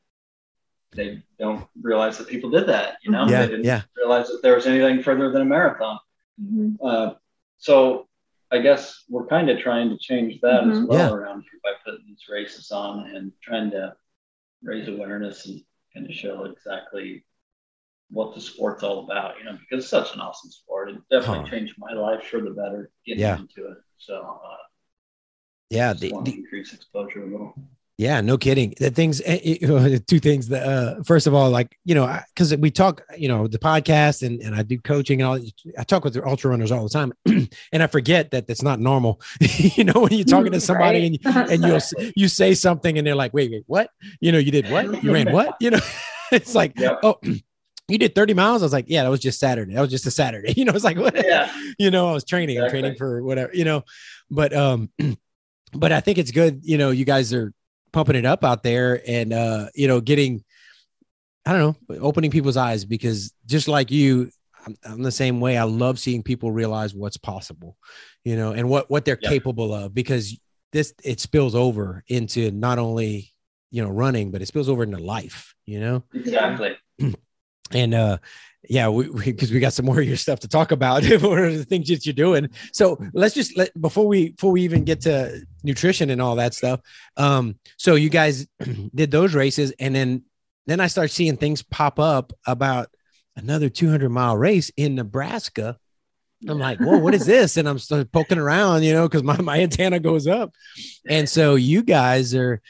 Speaker 1: they don't realize that people did that. You know,
Speaker 3: Yeah,
Speaker 1: they didn't
Speaker 3: yeah.
Speaker 1: realize that there was anything further than a marathon.
Speaker 2: Mhm.
Speaker 1: Uh, so I guess we're kind of trying to change that as
Speaker 2: Mhm.
Speaker 1: well
Speaker 3: Yeah.
Speaker 1: around here by putting these races on and trying to raise awareness and kind of show exactly what the sport's all about, you know, because it's such an awesome sport. It definitely
Speaker 3: Huh.
Speaker 1: changed my life for the better getting
Speaker 3: Yeah.
Speaker 1: into it. So uh,
Speaker 3: Yeah. The, the,
Speaker 1: increase exposure a little.
Speaker 3: Yeah, no kidding. The things, eh, eh, two things that, uh, first of all, like, you know, because we talk, you know, the podcast and, and I do coaching and all, I talk with the ultra runners all the time. and I forget that that's not normal. you know, when you're talking to somebody and, you, and you'll, you say something and they're like, wait, wait, what? You know, you did what? You ran what? You know, it's like,
Speaker 1: Yep.
Speaker 3: oh, you did 30 miles. I was like, yeah, that was just Saturday. That was just a Saturday. You know, it's like, what?
Speaker 1: Yeah.
Speaker 3: you know, I was training, I'm
Speaker 1: Exactly.
Speaker 3: training for whatever, you know, but, um, but I think it's good, you know, you guys are pumping it up out there and, uh, you know, getting, I don't know, opening people's eyes because just like you, I'm, I'm the same way. I love seeing people realize what's possible, you know, and what, what they're
Speaker 1: Yep.
Speaker 3: capable of because this, it spills over into not only, you know, running, but it spills over into life, you know?
Speaker 1: Exactly.
Speaker 3: and uh yeah we because we, got some more of your stuff to talk about. What are the things that you're doing? So let's just let before we before we even get to nutrition and all that stuff um so you guys did those races and then then i start seeing things pop up about another 200 mile race in nebraska. I'm like whoa what is this? And i'm start poking around you know because my, my antenna goes up. And so you guys are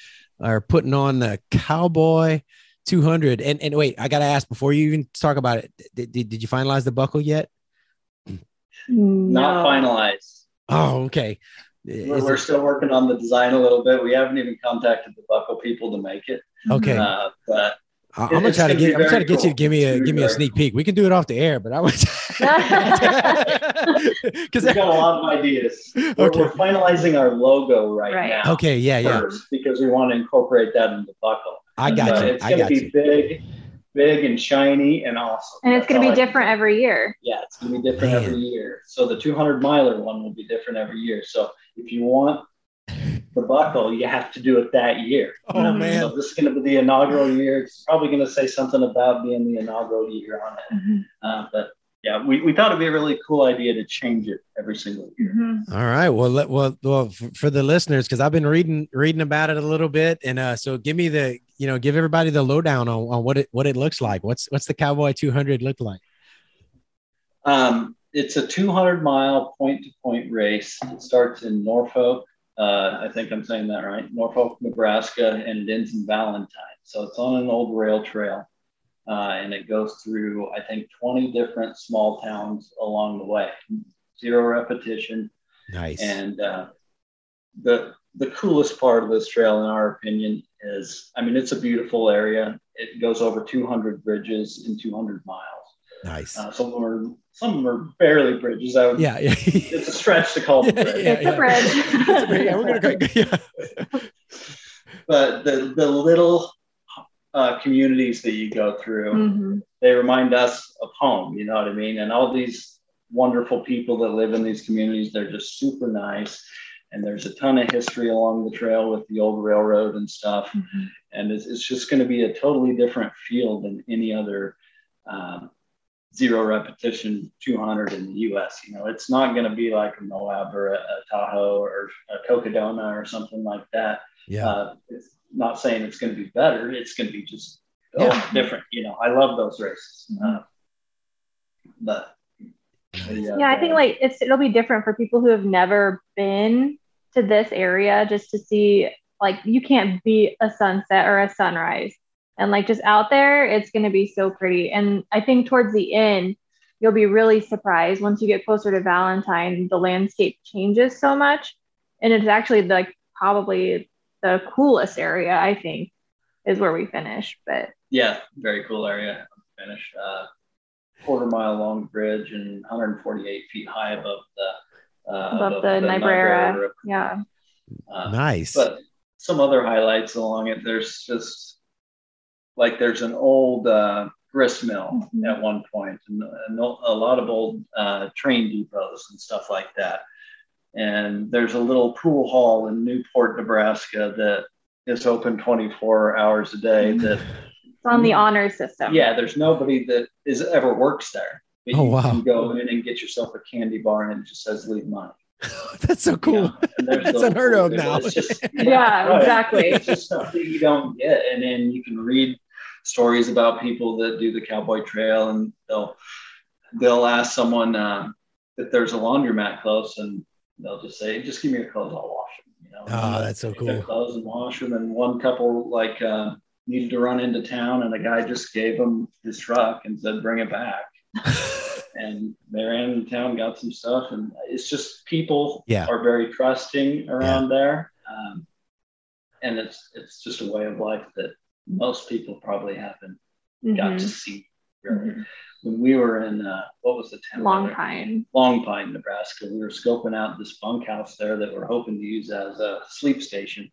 Speaker 3: are putting on the cowboy 200 and and wait i gotta ask before you even talk about it did, did, did you finalize the buckle yet
Speaker 1: Not
Speaker 2: No.
Speaker 1: finalized.
Speaker 3: oh okay
Speaker 1: We're, we're still working on the design a little bit. We haven't even contacted the buckle people to make it.
Speaker 3: okay
Speaker 1: Uh, but
Speaker 3: I- i'm gonna try to
Speaker 1: gonna be
Speaker 3: get i'm gonna try to
Speaker 1: very
Speaker 3: get you to
Speaker 1: cool.
Speaker 3: give me
Speaker 1: It's
Speaker 3: a
Speaker 1: gonna
Speaker 3: give me a
Speaker 1: very
Speaker 3: sneak peek we can do it off the air but i was because
Speaker 1: we've got a lot of ideas. We're, we're finalizing our logo right,
Speaker 2: Right.
Speaker 1: now.
Speaker 3: okay yeah yeah
Speaker 1: because we want to incorporate that into the buckle.
Speaker 3: i got
Speaker 1: But
Speaker 3: you
Speaker 1: It's
Speaker 3: i
Speaker 1: going to
Speaker 3: got
Speaker 1: be
Speaker 3: you
Speaker 1: big, big and shiny and awesome.
Speaker 2: and it's
Speaker 1: That's
Speaker 2: going to
Speaker 1: all
Speaker 2: be
Speaker 1: I-
Speaker 2: different every year.
Speaker 1: Yeah, it's going to be different
Speaker 3: Man.
Speaker 1: every year. So the 200 miler one will be different every year. So if you want the buckle, you have to do it that year.
Speaker 3: oh
Speaker 2: Mhm.
Speaker 3: man
Speaker 1: So this is going to be the inaugural year. It's probably going to say something about being the inaugural year on it. Uh, but yeah, we, we thought it'd be a really cool idea to change it every single year.
Speaker 2: Mhm.
Speaker 3: all right well let well, well for, for the listeners because i've been reading reading about it a little bit and uh so give me the you know give everybody the lowdown on, on what it what it looks like what's what's the cowboy 200 look like
Speaker 1: Um, it's a 200 mile point to point race. It starts in Norfolk. Uh, I think I'm saying that right. Norfolk, Nebraska, and it ends in Valentine. So it's on an old rail trail. Uh, and it goes through, I think, 20 different small towns along the way. Zero repetition.
Speaker 3: nice
Speaker 1: And uh, the the coolest part of this trail, in our opinion, is I mean, it's a beautiful area. It goes over 200 bridges in 200 miles.
Speaker 3: Nice
Speaker 1: Uh, some of them are some of them are barely bridges. I would,
Speaker 3: yeah yeah
Speaker 1: it's a stretch to call them
Speaker 3: Yeah,
Speaker 1: bridge.
Speaker 3: yeah,
Speaker 2: It's a bridge.
Speaker 3: It's a bridge. yeah, we're gonna go. Yeah.
Speaker 1: But the the little uh, communities that you go through,
Speaker 2: Mhm.
Speaker 1: they remind us of home. You know what I mean? And all these wonderful people that live in these communities, they're just super nice. And there's a ton of history along the trail with the old railroad and stuff.
Speaker 2: Mhm.
Speaker 1: and it's, it's just going to be a totally different feel than any other um, zero repetition 200 in the U.S. You know, it's not going to be like a Moab or a, a Tahoe or a Cocodona or something like that.
Speaker 3: Yeah.
Speaker 1: Uh, it's not saying it's going to be better. It's going to be just oh,
Speaker 3: Yeah.
Speaker 1: different. You know, I love those races, uh, but
Speaker 2: Yeah, I think like it's it'll be different for people who have never been to this area just to see like you can't beat a sunset or a sunrise. And like just out there, it's gonna be so pretty. And I think towards the end, you'll be really surprised once you get closer to Valentine, the landscape changes so much. And it's actually like probably the coolest area, I think, is where we finish. But
Speaker 1: yeah, very cool area. Finished uh, quarter mile long bridge and 148 feet high above the uh,
Speaker 2: above the Niobrara,
Speaker 1: River.
Speaker 2: yeah.
Speaker 1: Uh,
Speaker 3: nice.
Speaker 1: but some other highlights along it. There's just like there's an old uh, grist mill
Speaker 2: Mhm.
Speaker 1: at one point, and, and a lot of old uh, train depots and stuff like that. And there's a little pool hall in Newport, Nebraska that is open 24 hours a day. That
Speaker 2: It's on the honor system.
Speaker 1: yeah, there's nobody that is ever works there. But
Speaker 3: Oh,
Speaker 1: you
Speaker 3: wow.
Speaker 1: can go in and get yourself a candy bar, and it just says leave money.
Speaker 3: That's so cool.
Speaker 1: You know,
Speaker 3: That's
Speaker 1: those
Speaker 3: unheard of now.
Speaker 1: It's just-
Speaker 2: Yeah,
Speaker 1: right.
Speaker 2: exactly.
Speaker 1: It's just stuff that you don't get, and then you can read stories about people that do the cowboy trail, and they'll they'll ask someone uh, if there's a laundromat close, and they'll just say, "Just give me your clothes, I'll wash them." You know,
Speaker 3: Oh, that's so cool.
Speaker 1: clothes and wash them. And one couple like uh, needed to run into town, and the guy just gave them his truck and said, "Bring it back." and they ran into town, got some stuff, and it's just people
Speaker 3: Yeah.
Speaker 1: are very trusting around there, um, and it's it's just a way of life that most people probably haven't got
Speaker 2: Mhm.
Speaker 1: to see.
Speaker 2: Mhm.
Speaker 1: when we were in uh, what was the town?
Speaker 2: Long
Speaker 1: there?
Speaker 2: Pine.
Speaker 1: Long Pine, Nebraska. We were scoping out this bunkhouse there that we're hoping to use as a sleep station.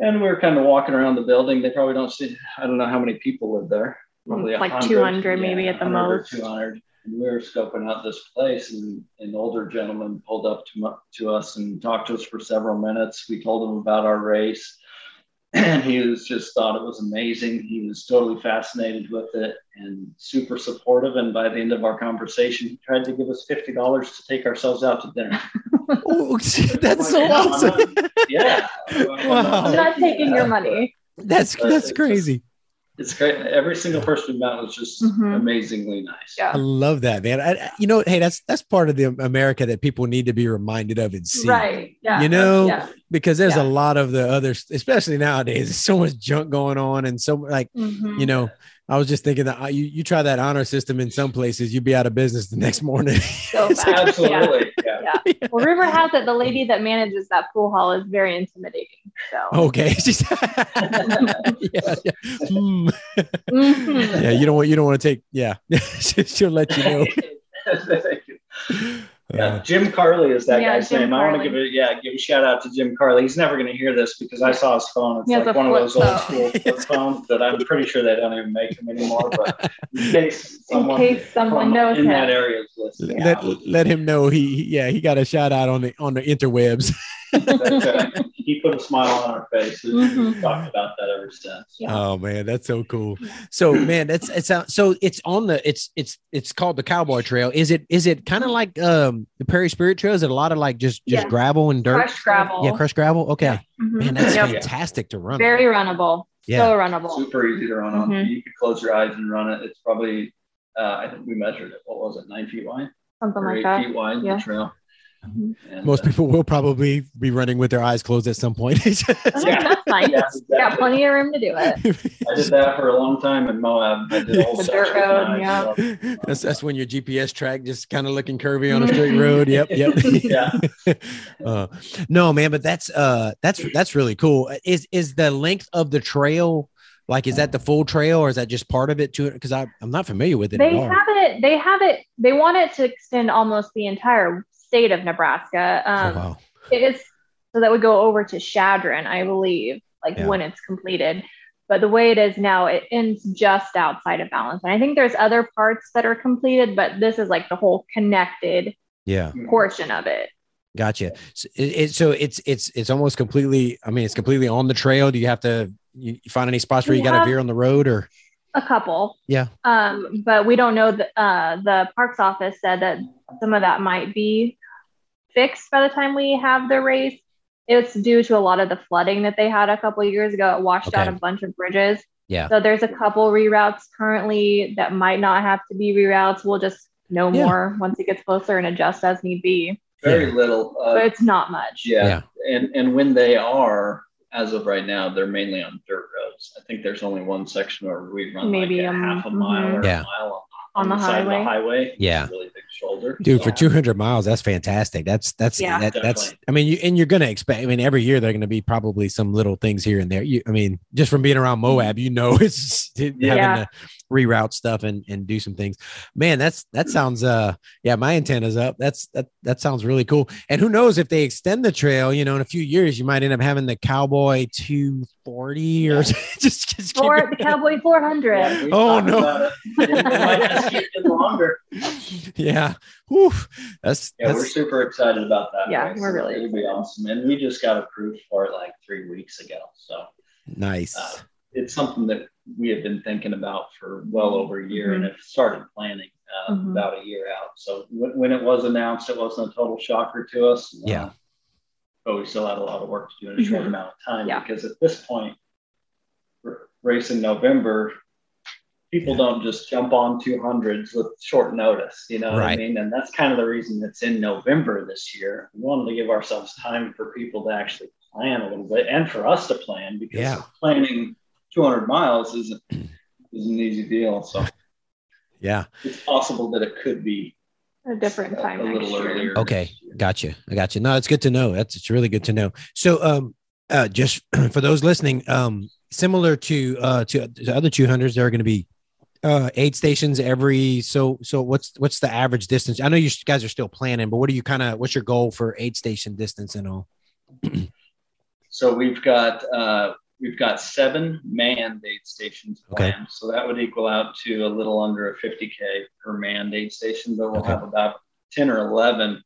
Speaker 1: And we were kind of walking around the building. They probably don't see, I don't know how many people live there. Probably
Speaker 2: Like
Speaker 1: 100,
Speaker 2: 200 maybe at the
Speaker 1: 100 or
Speaker 2: most.
Speaker 1: 200. And we were scoping out this place, and an older gentleman pulled up to, to us and talked to us for several minutes. We told him about our race, and he was just thought it was amazing. He was totally fascinated with it and super supportive. And by the end of our conversation, he tried to give us fifty dollars to take ourselves out to dinner.
Speaker 3: Oh, that's so
Speaker 1: I'm not-
Speaker 3: awesome.
Speaker 1: Yeah,
Speaker 3: Wow.
Speaker 2: I'm not taking your money.
Speaker 3: That's that's crazy.
Speaker 1: It's great. Every single person we met was just
Speaker 2: Mhm.
Speaker 1: amazingly nice.
Speaker 2: Yeah.
Speaker 3: I love that, man. I, I- you know, hey, that's that's part of the America that people need to be reminded of and see.
Speaker 2: Right. Yeah.
Speaker 3: You know,
Speaker 2: Yeah.
Speaker 3: because there's
Speaker 2: Yeah.
Speaker 3: a lot of the others, especially nowadays. There's so much junk going on, and so like
Speaker 2: Mhm.
Speaker 3: you know, I was just thinking that uh, you you try that honor system in some places, you'd be out of business the next morning.
Speaker 2: So
Speaker 3: like-
Speaker 2: bad.
Speaker 1: Absolutely. Yeah.
Speaker 2: Yeah. Well, rumor has it the lady that manages that pool hall is very intimidating. So.
Speaker 3: okay, She's- yeah, yeah. Hmm.
Speaker 2: Mhm.
Speaker 3: yeah, you don't want you don't want to take. Yeah, she'll let you know.
Speaker 1: Thank you. Yeah, Jim Carley is that
Speaker 2: Yeah,
Speaker 1: guy's
Speaker 2: Jim
Speaker 1: name. I want to give it, yeah, give a shout out to Jim Carley. He's never going to hear this because I saw his phone. It's
Speaker 2: He
Speaker 1: like one of
Speaker 2: flip
Speaker 1: those old school flip phones that I'm pretty sure they don't even make them anymore. But in case
Speaker 2: In
Speaker 1: someone
Speaker 2: case someone knows
Speaker 1: in
Speaker 2: him.
Speaker 1: that area is listening,
Speaker 3: let, let him know he, he- yeah he got a shout out on the on the interwebs.
Speaker 1: That's right. he put a smile on our face. We've
Speaker 2: Mhm.
Speaker 1: talked about that ever since.
Speaker 2: Yeah.
Speaker 3: Oh man, that's so cool. So man, that's it's out. So it's on the it's it's it's called the Cowboy Trail. Is it is it kind of like um the Prairie Spirit Trail? Is it a lot of like just just
Speaker 2: Yeah.
Speaker 3: gravel and dirt?
Speaker 2: Crushed gravel.
Speaker 3: Yeah, crushed gravel. Okay,
Speaker 2: Mhm.
Speaker 3: man, that's
Speaker 2: Yep.
Speaker 3: fantastic to run.
Speaker 2: Very runnable.
Speaker 3: Yeah.
Speaker 2: So runnable.
Speaker 1: Super easy to run on.
Speaker 2: Mhm.
Speaker 1: You could close your eyes and run it. It's probably, uh, I think we measured it. What was it? Nine feet wide
Speaker 2: Something
Speaker 1: or
Speaker 2: like
Speaker 1: eight
Speaker 2: that.
Speaker 1: feet wide,
Speaker 2: Yeah.
Speaker 1: the trail. And,
Speaker 3: Most
Speaker 1: uh,
Speaker 3: people will probably be running with their eyes closed at some point.
Speaker 1: Yeah.
Speaker 2: That's fine.
Speaker 1: Yeah,
Speaker 2: Got plenty of room to do it.
Speaker 1: I did that for a long time in Moab. I did a whole
Speaker 2: The dirt road,
Speaker 1: mine,
Speaker 2: yeah.
Speaker 1: so-
Speaker 3: that's that's when your GPS track just kind of looking curvy on a straight road. Yep, yep.
Speaker 1: Yeah.
Speaker 3: uh, no, man, but that's uh that's that's really cool. Is is the length of the trail like is that the full trail or is that just part of it to it? Because I'm not familiar with it
Speaker 2: They
Speaker 3: at all.
Speaker 2: have it. They have it. They want it to extend almost the entire state of Nebraska.
Speaker 3: oh,
Speaker 2: Um,
Speaker 3: wow.
Speaker 2: It is so that would go over to Chadron, I believe, like
Speaker 3: Yeah.
Speaker 2: when it's completed. But the way it is now, it ends just outside of Balance. And I think there's other parts that are completed, but this is like the whole connected
Speaker 3: Yeah,
Speaker 2: portion of it.
Speaker 3: gotcha. So, it, so it's it's it's almost completely. I mean, it's completely on the trail. Do you have to you find any spots where you got to veer on the road or?
Speaker 2: A couple.
Speaker 3: Yeah.
Speaker 2: Um, but we don't know that uh, the parks office said that some of that might be fixed by the time we have the race. It's due to a lot of the flooding that they had a couple of years ago. It washed out a bunch of bridges.
Speaker 3: Yeah.
Speaker 2: So there's a couple reroutes currently that might not have to be reroutes. We'll just know
Speaker 3: Yeah.
Speaker 2: more once it gets closer and adjust as need be.
Speaker 1: Very
Speaker 3: Yeah.
Speaker 1: little.
Speaker 2: But
Speaker 1: Uh,
Speaker 2: it's not much.
Speaker 1: yeah.
Speaker 3: Yeah.
Speaker 1: And and when they are, as of right now, they're mainly on dirt roads. I think there's only one section where we run
Speaker 2: Maybe,
Speaker 1: like a
Speaker 2: um,
Speaker 1: half a mile
Speaker 2: mhm.
Speaker 1: or
Speaker 3: Yeah.
Speaker 1: a mile
Speaker 2: On the
Speaker 1: side of
Speaker 2: highway.
Speaker 1: the highway.
Speaker 3: Yeah.
Speaker 1: really big shoulder. older.
Speaker 3: Dude, for 200 miles, that's fantastic. That's that's
Speaker 2: Yeah.
Speaker 3: that, that's. I mean, you and you're gonna expect. I mean, every year they're gonna be probably some little things here and there. You, I mean, just from being around Moab, mm-hmm. you know, it's having
Speaker 2: Yeah.
Speaker 3: To reroute stuff and and do some things. Man, that's that sounds. Uh, yeah, my antenna's up. That's that that sounds really cool. And who knows if they extend the trail? You know, in a few years, you might end up having the Cowboy 240 or just, just keep
Speaker 2: For the Cowboy 400.
Speaker 1: Yeah,
Speaker 3: Oh, no.
Speaker 1: about it. It might just keep it longer.
Speaker 3: yeah. Whew. That's
Speaker 1: Yeah, we're super excited about that.
Speaker 2: Yeah,
Speaker 1: race.
Speaker 2: we're really
Speaker 1: It'll be awesome, and we just got approved for it like three weeks ago. So
Speaker 3: nice.
Speaker 1: uh, it's something that we have been thinking about for well over a year,
Speaker 2: Mm-hmm.
Speaker 1: and have started planning uh,
Speaker 2: Mhm.
Speaker 1: about a year out. So when, when it was announced, it wasn't a total shocker to us.
Speaker 3: Yeah.
Speaker 1: Uh, but we still had a lot of work to do in a short
Speaker 2: Mhm.
Speaker 1: amount of time
Speaker 2: Yeah.
Speaker 1: because at this point, r- race in November, people
Speaker 3: Yeah.
Speaker 1: don't just jump on 200s with short notice. You know what I mean? And that's kind of the reason it's in November this year. We wanted to give ourselves time for people to actually plan a little bit and for us to plan because
Speaker 3: Yeah.
Speaker 1: planning 200 miles isn't is an easy deal. So
Speaker 3: yeah.
Speaker 1: it's possible that it could be
Speaker 2: A different time
Speaker 1: a
Speaker 2: next
Speaker 1: little
Speaker 2: year.
Speaker 1: earlier.
Speaker 3: Okay,
Speaker 1: next year.
Speaker 3: gotcha. I gotcha. No, it's good to know. That's it's really good to know. So, um, uh, just for those listening, um, similar to uh to, to other two hundreds, there are going to be uh aid stations every. So, so what's what's the average distance? I know you guys are still planning, but what are you kind of what's your goal for aid station distance and all?
Speaker 1: So we've got uh, we've got seven manned aid stations
Speaker 3: Okay.
Speaker 1: So that would equal out to a little under a 50k per manned aid station, but we'll
Speaker 3: Okay.
Speaker 1: have about 10 or 11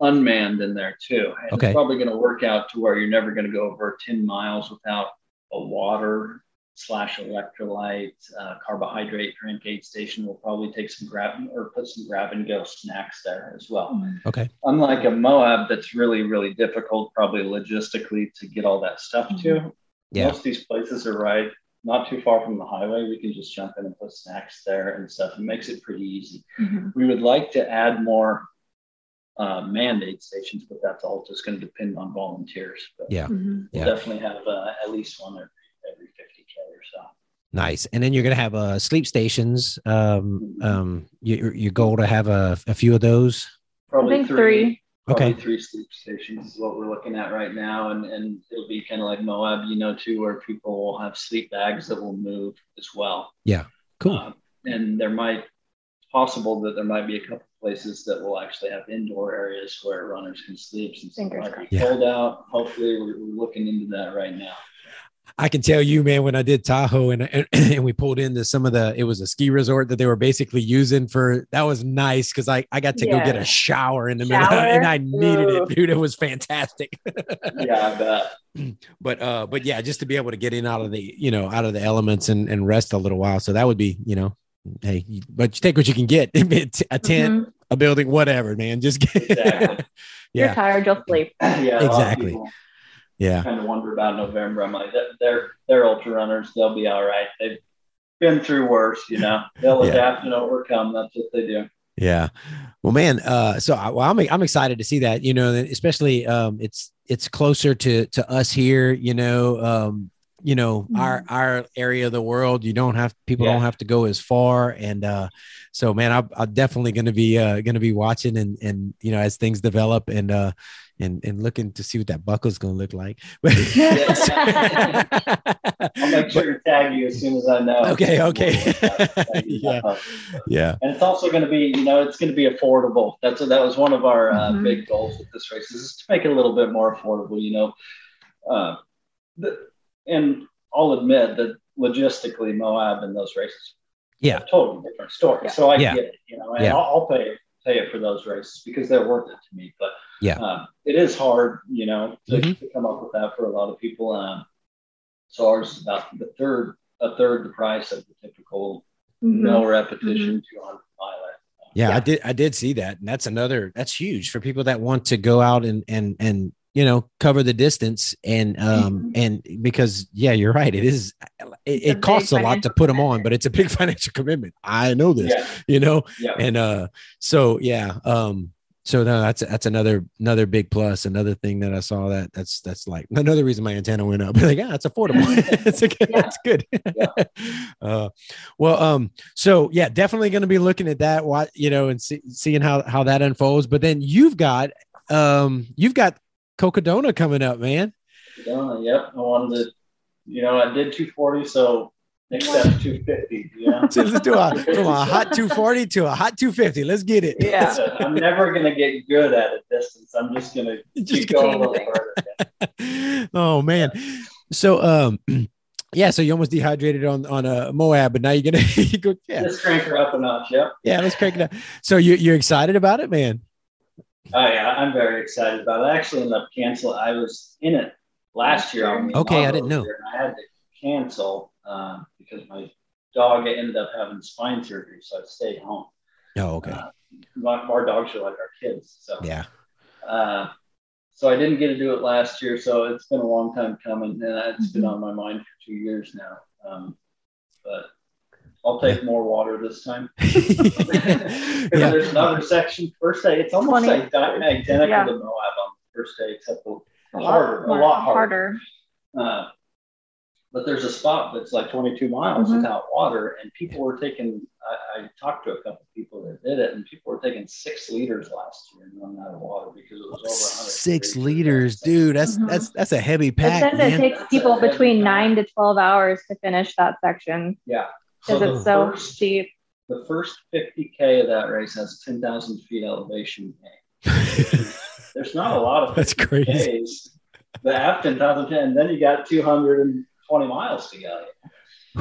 Speaker 1: unmanned in there too. And
Speaker 3: Okay.
Speaker 1: It's probably going to work out to where you're never going to go over 10 miles without a water slash electrolyte uh, carbohydrate drink aid station. We'll probably take some grab or put some grab and go snacks there as well
Speaker 3: Okay.
Speaker 1: unlike a Moab that's really, really difficult, probably logistically to get all that stuff to.
Speaker 3: Yeah.
Speaker 1: Most of these places are right not too far from the highway. We can just jump in and put snacks there and stuff. It makes it pretty easy.
Speaker 2: Mhm.
Speaker 1: We would like to add more uh, mandate stations, but that's all just going to depend on volunteers. But
Speaker 3: Yeah.
Speaker 2: Mhm.
Speaker 1: we'll
Speaker 3: Yeah.
Speaker 1: definitely have uh, at least one every, every 50K or so.
Speaker 3: Nice. And then you're going to have uh sleep stations. Um, um, your your goal to have a, a few of those.
Speaker 2: I
Speaker 1: Probably
Speaker 2: think three.
Speaker 1: Probably
Speaker 3: Okay.
Speaker 1: three sleep stations is what we're looking at right now, and and it'll be kind of like Moab, you know, too, where people will have sleep bags that will move as well. Yeah.
Speaker 3: Cool.
Speaker 1: Um, and there might possible that there might be a couple places that will actually have indoor areas where runners can sleep since it
Speaker 2: Fingers
Speaker 1: might
Speaker 2: crossed.
Speaker 1: be
Speaker 3: Yeah.
Speaker 1: cold out. Hopefully, we're, we're looking into that right now.
Speaker 3: I can tell you, man, when I did Tahoe and, and and we pulled into some of the, it was a ski resort that they were basically using for. That was nice because I I got to go get a shower in the middle, and I needed
Speaker 2: Ooh.
Speaker 3: it, dude. It was fantastic.
Speaker 1: Yeah, I bet.
Speaker 3: but uh, but yeah, just to be able to get in out of the you know out of the elements and and rest a little while. So that would be you know, hey, but you take what you can get. a tent,
Speaker 2: Mhm.
Speaker 3: a building, whatever, man. Just get,
Speaker 1: Exactly.
Speaker 2: You're tired, you'll sleep.
Speaker 1: yeah, a lot of
Speaker 3: Exactly. Yeah,
Speaker 1: kind of wonder about November. I'm like, "They're- they're ultra runners. They'll be all right. They've been through worse, you know. They'll
Speaker 3: Yeah.
Speaker 1: adapt and overcome. That's what they do.
Speaker 3: yeah. Well, man. Uh, so I, well, I'm I'm excited to see that. You know, especially um, it's it's closer to to us here. You know, um, you know our our area of the world. You don't have people
Speaker 1: Yeah.
Speaker 3: don't have to go as far, and uh, so man, I'm, I'm definitely going to be uh, going to be watching and and you know as things develop and uh and and looking to see what that buckle is going to look like.
Speaker 1: I'll make sure to tag you as soon as I know.
Speaker 3: Okay, okay. Yeah. yeah,
Speaker 1: And it's also going to be, you know, it's going to be affordable. That's that was one of our uh,
Speaker 2: Mhm.
Speaker 1: big goals with this race is to make it a little bit more affordable. You know, uh, the, and I'll admit that logistically, Moab and those races,
Speaker 3: Yeah.
Speaker 1: totally different story.
Speaker 2: Yeah.
Speaker 1: So I
Speaker 3: Yeah.
Speaker 1: get it, you know, and
Speaker 3: Yeah.
Speaker 1: I'll, I'll pay pay it for those races because they're worth it to me. But
Speaker 3: Yeah.
Speaker 1: um, it is hard, you know, to,
Speaker 3: Mhm.
Speaker 1: to come up with that for a lot of people. Um, so ours is about the third, a third the price of the typical
Speaker 2: Mhm.
Speaker 1: no repetition 200 miler.
Speaker 3: yeah, I did I did see that, and that's another that's huge for people that want to go out and and and you know cover the distance and um
Speaker 2: Mhm.
Speaker 3: and because yeah, you're right, it is it, it costs a lot to put them on, but it's a big financial commitment. I know this,
Speaker 1: Yeah,
Speaker 3: you know,
Speaker 1: yeah.
Speaker 3: and uh so yeah um so no, that's that's another another big plus. Another thing that I saw that that's that's like another reason my antenna went up. like, yeah, it's affordable. it's a good,
Speaker 2: Yeah.
Speaker 3: that's good. uh, well, um, so yeah, definitely going to be looking at that. What you know, and see, seeing how how that unfolds. But then you've got um you've got Cocodona coming up, man.
Speaker 1: Done. Yep. I wanted to, you know, I did 240, so next step's 250. Yeah.
Speaker 3: So let's do a from a hot 240 to a hot 250. Let's get it.
Speaker 2: Yeah.
Speaker 1: I'm never gonna get good at a distance. I'm just gonna
Speaker 3: Just
Speaker 1: keep going a little
Speaker 2: Changing.
Speaker 1: further.
Speaker 3: oh man. So um yeah, so you almost dehydrated on on a Moab, but now you're gonna you go yeah
Speaker 1: Just crank her up a notch. Yep.
Speaker 3: yeah let's crank it up. So you you're excited about it, man?
Speaker 1: Oh yeah, I'm very excited about it. I actually ended up canceling. I was in it last year. on the
Speaker 3: Okay, I didn't know.
Speaker 1: and I had to cancel um, because my dog ended up having spine surgery, so I stayed home.
Speaker 3: Oh okay
Speaker 1: Uh, my, our dogs are like our kids, so
Speaker 3: yeah
Speaker 1: Uh, so I didn't get to do it last year, so it's been a long time coming, and it's been on my mind for two years now. Um, but I'll take more water this time.
Speaker 3: Yeah
Speaker 1: there's another section first day. It's almost
Speaker 2: 20.
Speaker 1: like di- identical
Speaker 2: Yeah.
Speaker 1: to Moab on the first day, except a,
Speaker 2: A
Speaker 1: harder, a lot harder.
Speaker 2: harder.
Speaker 1: Uh, but there's a spot that's like 22 miles
Speaker 2: Mhm.
Speaker 1: without water, and people were taking. I, I talked to a couple of people that did it, and people were taking six liters last year and running out of water because it was over 100.
Speaker 3: six liters, dude. That's
Speaker 2: Mhm.
Speaker 3: that's that's a heavy
Speaker 2: It
Speaker 3: pack.
Speaker 2: says it
Speaker 3: man.
Speaker 2: takes people between nine to 12 hours to finish that section
Speaker 1: Yeah.
Speaker 2: because
Speaker 1: the
Speaker 2: it's so
Speaker 1: first-
Speaker 2: steep.
Speaker 1: The first 50K of that race has 10,000 feet elevation gain. There's not a lot of
Speaker 3: That's
Speaker 1: 50Ks.
Speaker 3: crazy.
Speaker 1: The app 10,000, and then you got 220 miles to go.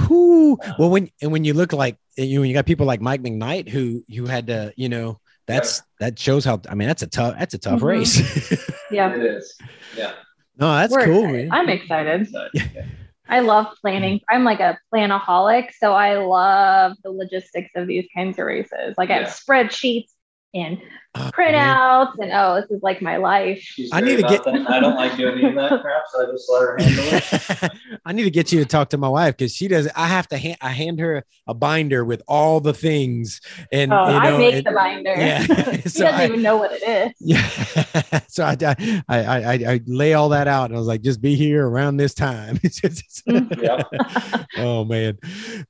Speaker 3: Whew. Well, when and when you look like you, when you got people like Mike McKnight who you had to, you know, that's that shows how. I mean, that's a tough. That's a tough
Speaker 2: Mhm.
Speaker 3: race.
Speaker 2: Yeah.
Speaker 1: It is. Yeah.
Speaker 3: no, that's
Speaker 2: We're
Speaker 3: cool,
Speaker 2: excited.
Speaker 3: man.
Speaker 2: I'm excited.
Speaker 1: Yeah.
Speaker 2: I love planning. I'm like a planaholic, so I love the logistics of these kinds of races. Like I have spreadsheets and
Speaker 3: Oh, man.
Speaker 2: printouts, and oh, this is like my life.
Speaker 1: She's
Speaker 3: I need to get-
Speaker 1: that. I don't like doing any of that crap, so I just let her handle it.
Speaker 3: I need to get you to talk to my wife because she does. I have to hand. I hand her a binder with all the things, and
Speaker 2: Oh,
Speaker 3: you
Speaker 2: I make
Speaker 3: and-
Speaker 2: the binder.
Speaker 3: Yeah.
Speaker 2: she
Speaker 3: So
Speaker 2: doesn't
Speaker 3: I-
Speaker 2: even know what it is.
Speaker 3: Yeah. so I, I, I, I, I lay all that out and I was like, just be here around this time.
Speaker 1: Yeah.
Speaker 3: oh man.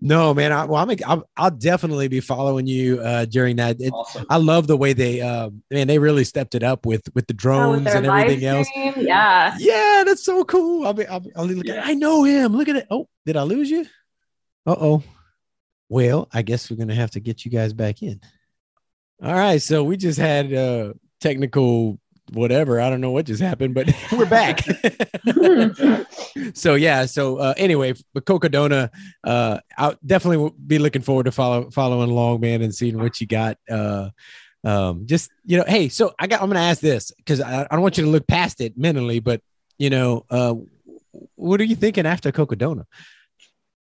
Speaker 3: No, man. I, well, I'm, I'll, I'll definitely be following you uh, during that. It,
Speaker 1: Awesome.
Speaker 3: I love the way they, uh, man, they really stepped it up with, with the
Speaker 2: Oh,
Speaker 3: drones
Speaker 2: their
Speaker 3: and everything else.
Speaker 2: Yeah.
Speaker 3: Yeah, that's so cool. I'll be, I'll, be, I'll be looking.
Speaker 1: Yeah.
Speaker 3: I know him. Look at it. Oh, did I lose you? Uh oh. Well, I guess we're gonna have to get you guys back in. All right. So we just had uh technical whatever. I don't know what just happened, but we're back. so yeah. So uh anyway, but Cocodona, uh I'll definitely be looking forward to follow following along, man, and seeing what you got. Uh um just you know hey so i got i'm gonna ask this because I, I don't want you to look past it mentally but you know uh what are you thinking after cocodona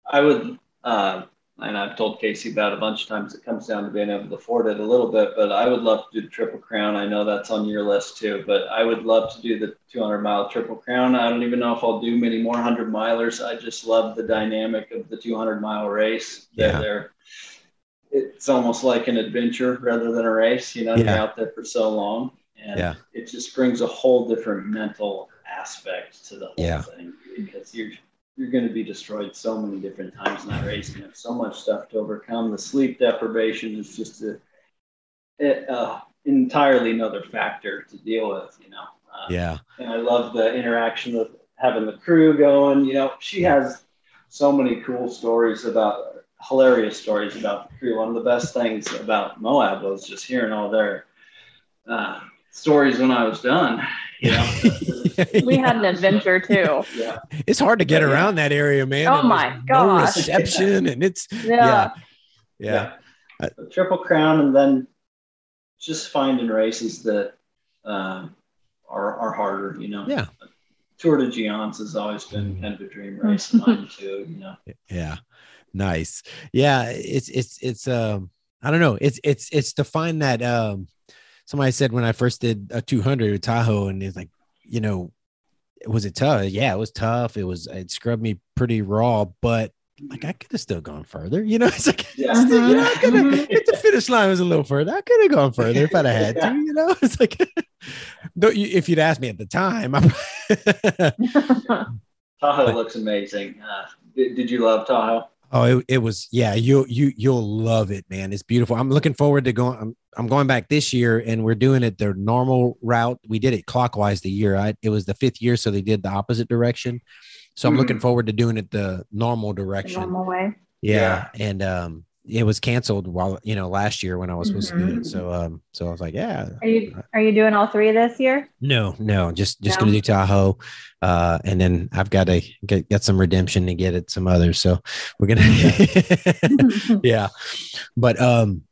Speaker 1: I would, uh, and I've told Casey about a bunch of times. It comes down to being able to afford it a little bit, but I would love to do the Triple Crown. I know that's on your list too, but I would love to do the 200 mile Triple Crown. I don't even know if I'll do many more 100 milers. I just love the dynamic of the 200 mile race. That
Speaker 3: Yeah.
Speaker 1: they're, it's almost like an adventure rather than a race. You know, you're
Speaker 3: Yeah.
Speaker 1: out there for so long, and
Speaker 3: Yeah.
Speaker 1: it just brings a whole different mental aspect to the whole
Speaker 3: Yeah.
Speaker 1: thing because you're you're going to be destroyed so many different times in that race. You have so much stuff to overcome. The sleep deprivation is just a, a, uh entirely another factor to deal with. You know. Uh,
Speaker 3: yeah
Speaker 1: And I love the interaction with having the crew going. You know, she has so many cool stories about hilarious stories about the crew. One of the best things about Moab was just hearing all their uh, stories when I was done. You know,
Speaker 2: we had an adventure too.
Speaker 1: yeah.
Speaker 3: it's hard to get
Speaker 1: Yeah.
Speaker 3: around that area man
Speaker 2: Oh
Speaker 3: and
Speaker 2: my
Speaker 3: there's no
Speaker 2: gosh.
Speaker 3: reception and it's
Speaker 2: Yeah.
Speaker 3: yeah
Speaker 1: A triple crown, and then just finding races that um, are are harder. You know.
Speaker 3: Yeah.
Speaker 1: Tor des Géants has always been kind of a dream race of mine too. You know.
Speaker 3: yeah nice yeah it's it's it's um i don't know it's it's it's to find that um somebody said when i first did a 200 at tahoe and it's like you know was it tough yeah it was tough it was it scrubbed me pretty raw but like I could have still gone further. You know, it's like
Speaker 1: Yeah.
Speaker 3: you know, I could have
Speaker 2: Mhm.
Speaker 3: if the finish line was a little further. I could have gone further if I'd have had to. You know, it's like though you- if you'd asked me at the time, I,
Speaker 1: Tahoe looks amazing. Uh, did, did you love Tahoe?
Speaker 3: Oh, it, it was yeah. You you you'll love it, man. It's beautiful. I'm looking forward to going. I'm I'm going back this year, and we're doing it the normal route. We did it clockwise the year. I, it was the fifth year, so they did the opposite direction. So I'm looking
Speaker 1: Mhm.
Speaker 3: forward to doing it the normal
Speaker 2: The
Speaker 3: direction.
Speaker 2: normal way.
Speaker 3: Yeah, and um, it was canceled while you know last year when I was supposed to do it. So um, so I was like, yeah,
Speaker 2: Are you are you doing all three this year?
Speaker 3: no, no, just just
Speaker 2: No?
Speaker 3: gonna do Tahoe, uh, and then I've got to get get some redemption to get at some others. So we're gonna, yeah, but um,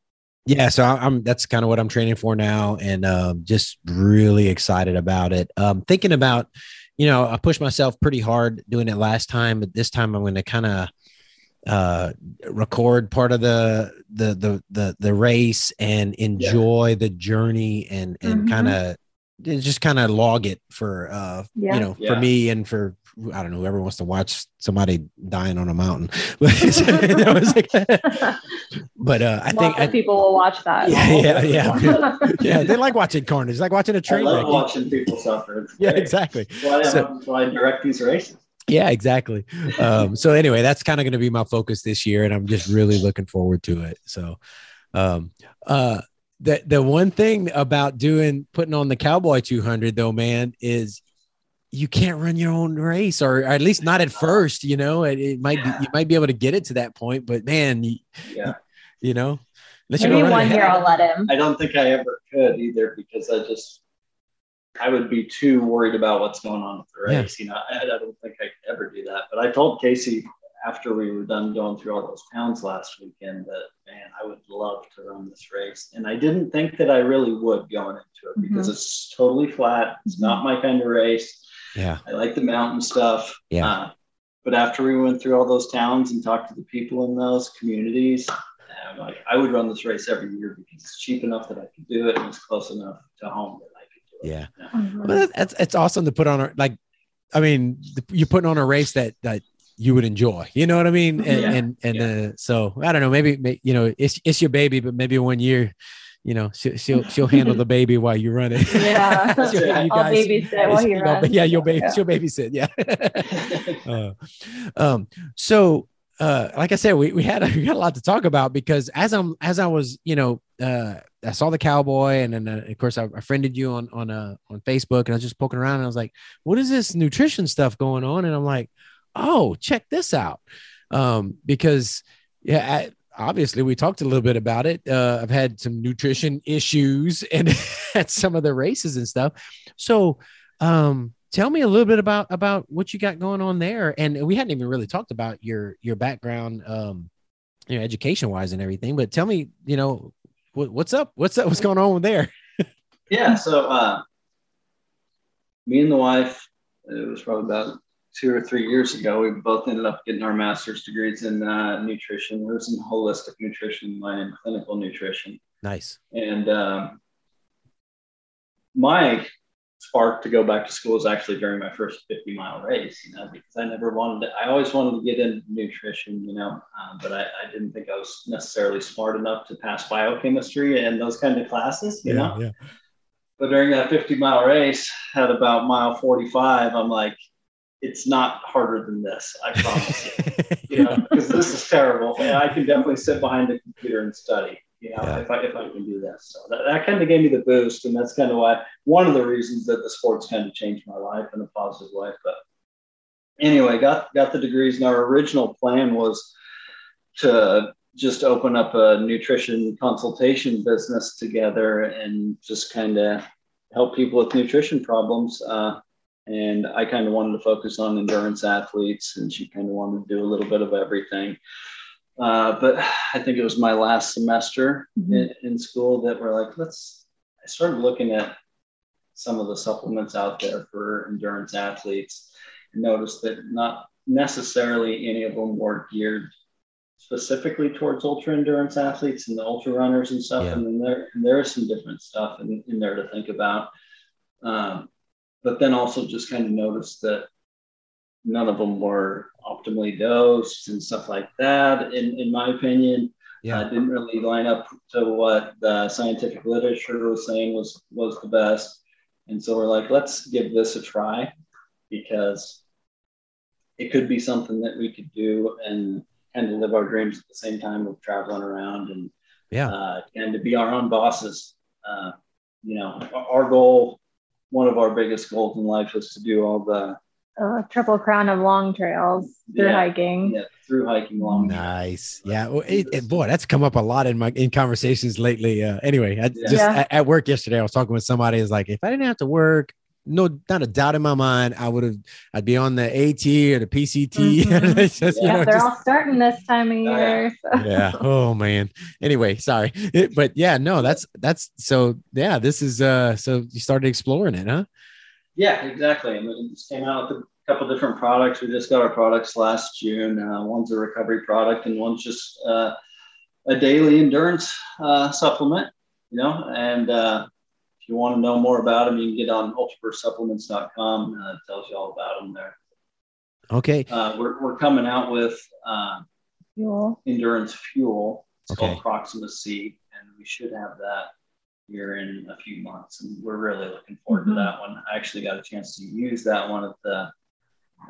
Speaker 3: yeah. So I- I'm that's kind of what I'm training for now, and um, just really excited about it. Um, thinking about, you know, I pushed myself pretty hard doing it last time, but this time I'm going to kind of uh record part of the the the the the race and enjoy the journey and and
Speaker 2: Mhm.
Speaker 3: kind of just kind of log it for uh
Speaker 2: Yeah.
Speaker 3: you know for me and for I don't know whoever wants to watch somebody dying on a mountain but you know, it's like- but uh I think
Speaker 2: Lots of
Speaker 3: I,
Speaker 2: people will watch that.
Speaker 3: Yeah, yeah, yeah. yeah they like watching carnage It's like watching a
Speaker 1: I
Speaker 3: train
Speaker 1: love
Speaker 3: wreck
Speaker 1: watching people suffer.
Speaker 3: Yeah
Speaker 1: great.
Speaker 3: exactly
Speaker 1: That's why,
Speaker 3: So-
Speaker 1: why I direct these races.
Speaker 3: Yeah exactly. Um so anyway that's kind of going to be my focus this year and i'm just really looking forward to it. So um uh the the one thing about doing putting on the cowboy 200 though man is you can't run your own race or, or at least not at first you know? It, it might be you might be able to get it to that point but man you,
Speaker 1: Yeah.
Speaker 3: you know? Unless you
Speaker 2: Maybe
Speaker 3: go
Speaker 2: one
Speaker 3: ahead-
Speaker 2: year I'll let him.
Speaker 1: I don't think I ever could either because I just I would be too worried about what's going on with the
Speaker 3: Yeah.
Speaker 1: race. You know, I, I don't think I could ever do that. But I told Casey after we were done going through all those towns last weekend that man, I would love to run this race. And I didn't think that I really would going into it because it's totally flat. It's not my kind of race.
Speaker 3: yeah
Speaker 1: I like the mountain stuff.
Speaker 3: Yeah.
Speaker 1: Uh, but after we went through all those towns and talked to the people in those communities, I'm like, I would run this race every year because it's cheap enough that I could do it and it's close enough to home
Speaker 3: yeah
Speaker 2: Mhm.
Speaker 3: Well, that's it's awesome to put on a like. I mean, the- you're putting on a race that that you would enjoy. You know what I mean? And
Speaker 1: Yeah.
Speaker 3: and and uh, so I don't know. Maybe you know it's it's your baby, but maybe one year, you know, she'll she'll, she'll handle the baby while you run it.
Speaker 2: Yeah.
Speaker 3: You
Speaker 2: I'll babysit while
Speaker 3: you
Speaker 2: runs.
Speaker 3: yeah, you'll baby,
Speaker 2: Yeah.
Speaker 3: she'll babysit. Yeah. uh, um. So, uh, like I said, we, we had a, we had a lot to talk about because as I'm as I was, you know, uh, I saw the cowboy, and then uh, of course I, I friended you on on uh on Facebook, and I was just poking around, and I was like, "What is this nutrition stuff going on?" And I'm like, "Oh, check this out," um, because yeah. I, Obviously, we talked a little bit about it. Uh, I've had some nutrition issues and at some of the races and stuff. So, um, tell me a little bit about about what you got going on there. And we hadn't even really talked about your your background, um, you know, education wise and everything. But tell me, you know, what's up? What's up? What's going on there?
Speaker 1: yeah. So, uh, me and the wife, it was probably about two or three years ago, we both ended up getting our master's degrees in uh, nutrition. There's some holistic nutrition, mine in clinical nutrition.
Speaker 3: Nice.
Speaker 1: And um, my spark to go back to school was actually during my first 50 mile race, you know, because I never wanted to, I always wanted to get into nutrition, you know, um, but I, I didn't think I was necessarily smart enough to pass biochemistry and those kind of classes, you know.
Speaker 3: yeah.
Speaker 1: But during that 50 mile race, at about mile 45, I'm like, it's not harder than this, I promise you you know, because this is terrible. And I can definitely sit behind a computer and study, you know,
Speaker 3: Yeah.
Speaker 1: if I if I can do this. So that, that kind of gave me the boost, and that's kind of why one of the reasons that the sports kind of changed my life in a positive way. But anyway, got got the degrees, and our original plan was to just open up a nutrition consultation business together and just kind of help people with nutrition problems. Uh, and I kind of wanted to focus on endurance athletes, and she kind of wanted to do a little bit of everything. Uh, but I think it was my last semester in, in school that we're like, let's. I started looking at some of the supplements out there for endurance athletes, and noticed that not necessarily any of them were geared specifically towards ultra endurance athletes and the ultra runners and stuff.
Speaker 3: Yeah.
Speaker 1: And then there, and there is some different stuff in, in there to think about. Um, but then also just kind of noticed that none of them were optimally dosed and stuff like that. In in my opinion, yeah, uh, didn't really line up to what the scientific literature was saying was was the best. And so we're like, let's give this a try because it could be something that we could do and kind of live our dreams at the same time of traveling around and
Speaker 3: yeah,
Speaker 1: uh, and to be our own bosses. Uh, you know, our goal, one of our biggest goals in life was to do all the
Speaker 2: uh, triple crown of long trails through
Speaker 1: yeah,
Speaker 2: hiking.
Speaker 1: Yeah, through hiking long.
Speaker 3: Nice. Yeah. Well, it, it, boy, that's come up a lot in my in conversations lately. Uh, anyway, I,
Speaker 1: Yeah.
Speaker 3: just
Speaker 2: Yeah.
Speaker 3: At, at work yesterday, I was talking with somebody. Is like, if I didn't have to work, no, not a doubt in my mind, I would have. I'd be on the AT or the PCT.
Speaker 2: Mhm.
Speaker 3: It's just, you
Speaker 2: Yeah,
Speaker 3: know,
Speaker 2: they're
Speaker 3: just-
Speaker 2: all starting this time of
Speaker 1: yeah.
Speaker 2: year. So.
Speaker 3: yeah. Oh man. Anyway, sorry, It- but yeah, no, that's that's so. Yeah, this is uh. So you started exploring it, huh?
Speaker 1: Yeah, exactly. And it just came out with a couple different products. We just got our products last June. Uh, one's a recovery product, and one's just uh, a daily endurance uh, supplement. You know, and uh, if you want to know more about them, you can get on ultraburstsupplements.com. Uh, it tells you all about them there.
Speaker 3: Okay.
Speaker 1: Uh, we're, we're coming out with uh,
Speaker 2: Fuel.
Speaker 1: endurance fuel. It's
Speaker 3: Okay.
Speaker 1: called Proxima C, and we should have that here in a few months. And we're really looking forward
Speaker 2: Mhm.
Speaker 1: to that one. I actually got a chance to use that one at the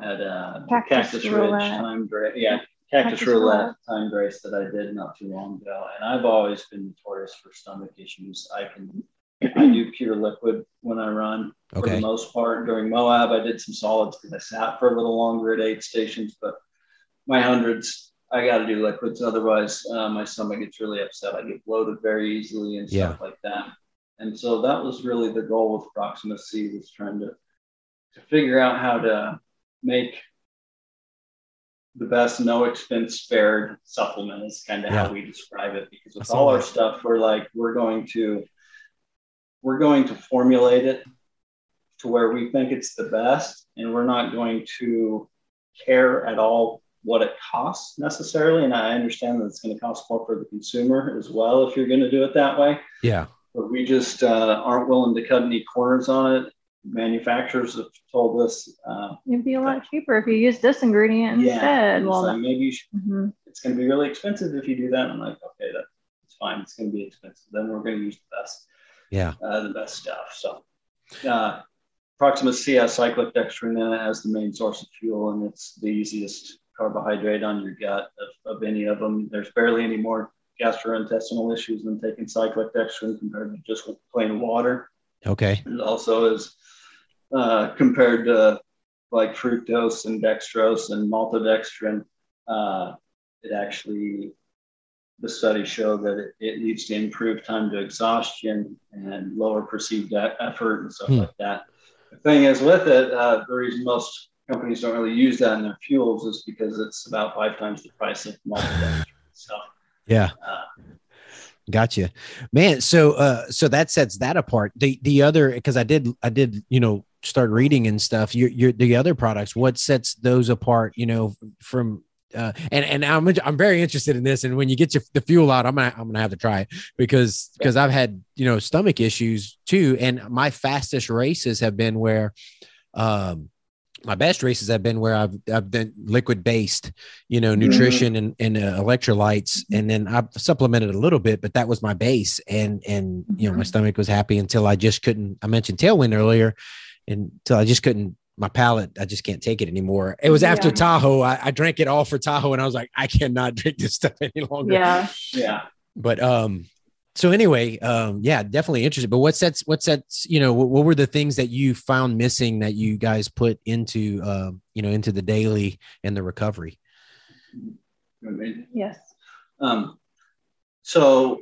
Speaker 1: at uh,
Speaker 2: Cactus
Speaker 1: Cactus, Ridge time grace. Yeah, Cactus,
Speaker 2: Cactus
Speaker 1: Roulette
Speaker 2: Roulette.
Speaker 1: time grace that I did not too long ago. And I've always been notorious for stomach issues. I can I do pure liquid when I run for the most part. During Moab, I did some solids because I sat for a little longer at aid stations, but my hundreds, I got to do liquids. Otherwise, uh, my stomach gets really upset. I get bloated very easily and stuff like that. And so that was really the goal with Proxima C was trying to, to figure out how to make the best no expense spared supplement is kind of
Speaker 3: Yeah.
Speaker 1: how we describe it because with all our stuff we're like we're going to we're going to formulate it to where we think it's the best and we're not going to care at all what it costs necessarily and i understand that it's going to cost more for the consumer as well if you're going to do it that way
Speaker 3: Yeah.
Speaker 1: but we just uh, aren't willing to cut any corners on it manufacturers have told us uh,
Speaker 2: It'd be a lot cheaper if you use this ingredient
Speaker 1: yeah
Speaker 2: instead.
Speaker 1: it's
Speaker 2: Well,
Speaker 1: like, maybe you should
Speaker 2: mhm.
Speaker 1: it's going to be really expensive if you do that. I'm like, okay, that, it's fine. It's going to be expensive. Then we're going to use the best,
Speaker 3: Yeah.
Speaker 1: uh, the best stuff. So, uh, Proxima C has cyclic dextrin in it as the main source of fuel, and it's the easiest carbohydrate on your gut of, of any of them. There's barely any more gastrointestinal issues than taking cyclic dextrin compared to just plain water.
Speaker 3: Okay.
Speaker 1: It also is uh, compared to like fructose and dextrose and maltodextrin. Uh, it actually, the studies show that it, it leads to improved time to exhaustion and lower perceived effort and stuff
Speaker 3: Hmm.
Speaker 1: like that. The thing is with it, uh, the reason most companies don't really use that in their fuels is because it's about five times the price of maltodextrin. So,
Speaker 3: Yeah.
Speaker 1: uh,
Speaker 3: Gotcha, man. So, uh, so that sets that apart. The the other because I did I did you know start reading and stuff. Your your the other products. What sets those apart? You know from. Uh, and and I'm I'm very interested in this. And when you get your, the fuel out, I'm gonna I'm gonna have to try it because because I've had you know stomach issues too. And my fastest races have been where, um, my best races have been where I've I've been liquid based, you know, nutrition and and uh, electrolytes, and then I've supplemented a little bit, but that was my base, and and you know my
Speaker 2: Mhm.
Speaker 3: stomach was happy until I just couldn't. I mentioned tailwind earlier, until I just couldn't. My palate, I just can't take it anymore. It was after
Speaker 2: Yeah.
Speaker 3: Tahoe. I, I drank it all for Tahoe, and I was like, I cannot drink this stuff any longer.
Speaker 2: yeah.
Speaker 1: yeah.
Speaker 3: But um, so anyway, um, yeah, definitely interested. But what's sets What's sets you know what, what were the things that you found missing that you guys put into um, you know into the daily and the recovery?
Speaker 2: Yes.
Speaker 1: Um, so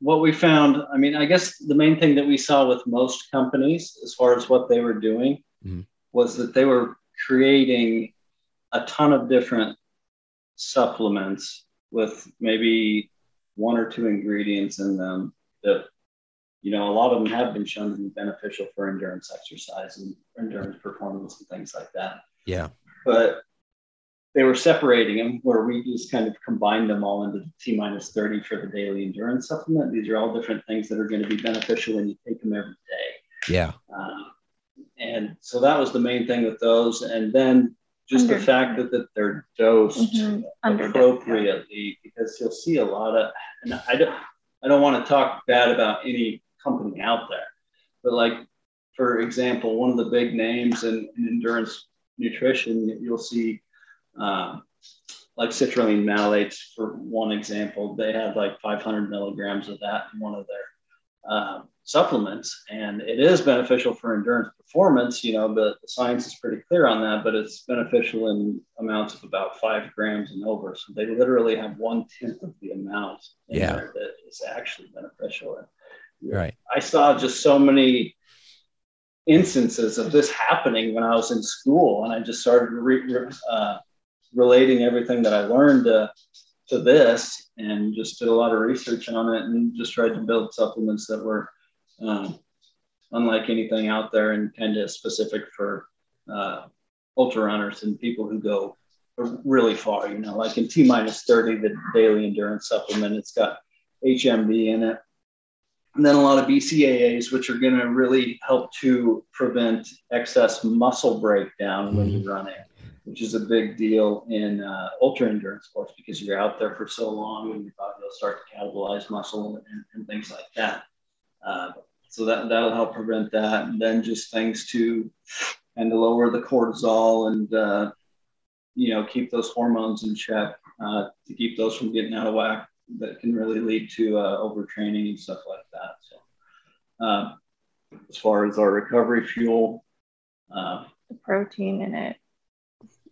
Speaker 1: what we found, I mean, I guess the main thing that we saw with most companies as far as what they were doing
Speaker 3: Mhm.
Speaker 1: was that they were creating a ton of different supplements with maybe one or two ingredients in them that you know a lot of them have been shown to be beneficial for endurance exercise and endurance performance and things like that
Speaker 3: Yeah,
Speaker 1: but they were separating them where we just kind of combined them all into T minus 30 for the daily endurance supplement. These are all different things that are going to be beneficial when you take them every day.
Speaker 3: yeah,
Speaker 1: Um, and so that was the main thing with those. And then just the fact that, that they're dosed
Speaker 2: Mhm. Under-
Speaker 1: appropriately because you'll see a lot of and I don't I don't want to talk bad about any company out there, but like for example, one of the big names in, in endurance nutrition, you'll see um, like citrulline malates for one example. They had like 500 milligrams of that in one of their uh, supplements, and it is beneficial for endurance performance. You know, but the science is pretty clear on that. But it's beneficial in amounts of about five grams and over. So they literally have one tenth of the amount
Speaker 3: Yeah.
Speaker 1: that is actually beneficial. And
Speaker 3: Right.
Speaker 1: I saw just so many instances of this happening when I was in school, and I just started re- re- uh, relating everything that I learned to, to this, and just did a lot of research on it, and just tried to build supplements that were um, unlike anything out there, and kind of specific for uh, ultra runners and people who go really far. You know, like in T minus thirty, the daily endurance supplement, it's got HMB in it and then a lot of BCAAs, which are going to really help to prevent excess muscle breakdown when you're running, which is a big deal in uh, ultra endurance sports because you're out there for so long and your body will start to catabolize muscle and, and things like that. Uh, so that that'll help prevent that, and then just things to and to lower the cortisol and uh, you know keep those hormones in check uh, to keep those from getting out of whack that can really lead to uh, overtraining and stuff like that. So, uh, as far as our recovery fuel, uh,
Speaker 2: The protein in it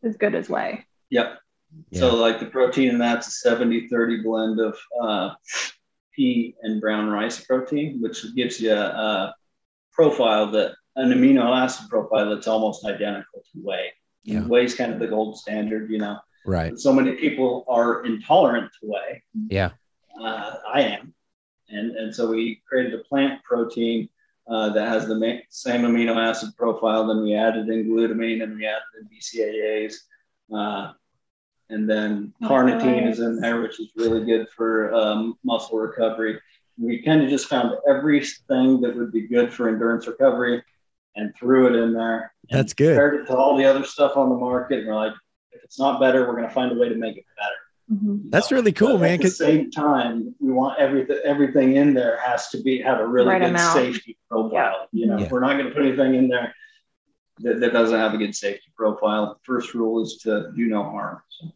Speaker 2: is good as whey.
Speaker 1: yep.
Speaker 3: Yeah.
Speaker 1: So, like the protein in that's a 70 30 blend of uh, pea and brown rice protein, which gives you a, a profile that an amino acid profile that's almost identical to whey.
Speaker 3: Yeah.
Speaker 1: Whey's kind of the gold standard, you know.
Speaker 3: Right.
Speaker 1: So many people are intolerant to whey.
Speaker 3: Yeah.
Speaker 1: uh, I am. And, and so we created a plant protein uh, that has the ma- same amino acid profile. Then we added in glutamine and we added in BCAAs. Uh, and then carnitine is in there, which is really good for um, muscle recovery. We kind of just found everything that would be good for endurance recovery and threw it in there.
Speaker 3: That's good.
Speaker 1: Compared it to all the other stuff on the market. And we're like, if it's not better, we're going to find a way to make it better.
Speaker 2: Mhm.
Speaker 3: That's really cool,
Speaker 1: But
Speaker 3: man.
Speaker 1: At the
Speaker 3: 'cause-
Speaker 1: same time, we want everything everything in there has to be have a really
Speaker 2: Right
Speaker 1: good
Speaker 2: amount.
Speaker 1: safety profile. You know,
Speaker 3: Yeah.
Speaker 1: if we're not going to put anything in there that, that doesn't have a good safety profile, the first rule is to do no harm. So,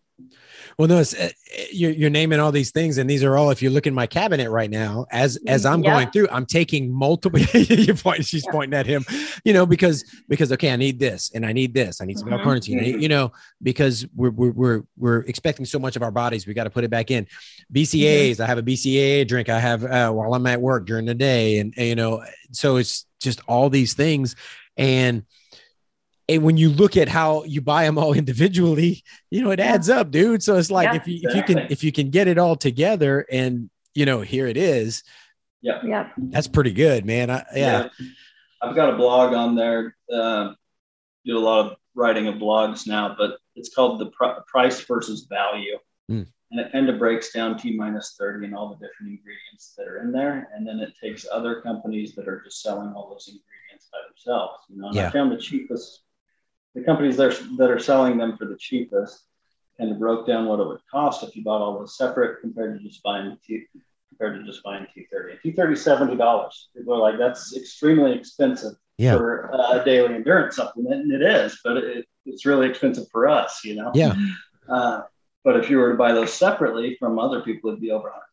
Speaker 3: Well, no, it's, uh, you're, you're naming all these things, and these are all. If you look in my cabinet right now, as as I'm
Speaker 2: Yeah.
Speaker 3: going through, I'm taking multiple. you point, she's
Speaker 2: Yeah.
Speaker 3: pointing at him, you know, because because okay, I need this, and I need this, I need some
Speaker 2: Mhm.
Speaker 3: L-carnitine, I need- you know, because we're we're we're we're expecting so much of our bodies, we got to put it back in. BCAAs, I have a BCAA drink, I have uh, while I'm at work during the day, and, and you know, so it's just all these things, and and when you look at how you buy them all individually, you know, it adds up, dude. So it's like
Speaker 2: Yeah.
Speaker 3: if you if you can if you can get it all together and you know, here it is,
Speaker 2: Yep.
Speaker 3: that's pretty good, man. I, yeah.
Speaker 1: I've got a blog on there. Uh, do a lot of writing of blogs now, but it's called the pr- price versus value.
Speaker 3: Mm.
Speaker 1: And it kind of breaks down T minus 30 and all the different ingredients that are in there. And then it takes other companies that are just selling all those ingredients by themselves. You know, and
Speaker 3: Yeah.
Speaker 1: I found the cheapest, the companies that are, that are selling them for the cheapest kind of broke down what it would cost if you bought all those separate compared to just buying T, compared to just buying T30. T30 $70. People are like, that's extremely expensive
Speaker 3: Yeah.
Speaker 1: for a daily endurance supplement, and it is, but it, it's really expensive for us, you know.
Speaker 3: Yeah.
Speaker 1: Uh, but if you were to buy those separately from other people, it'd be over 120 dollars. So,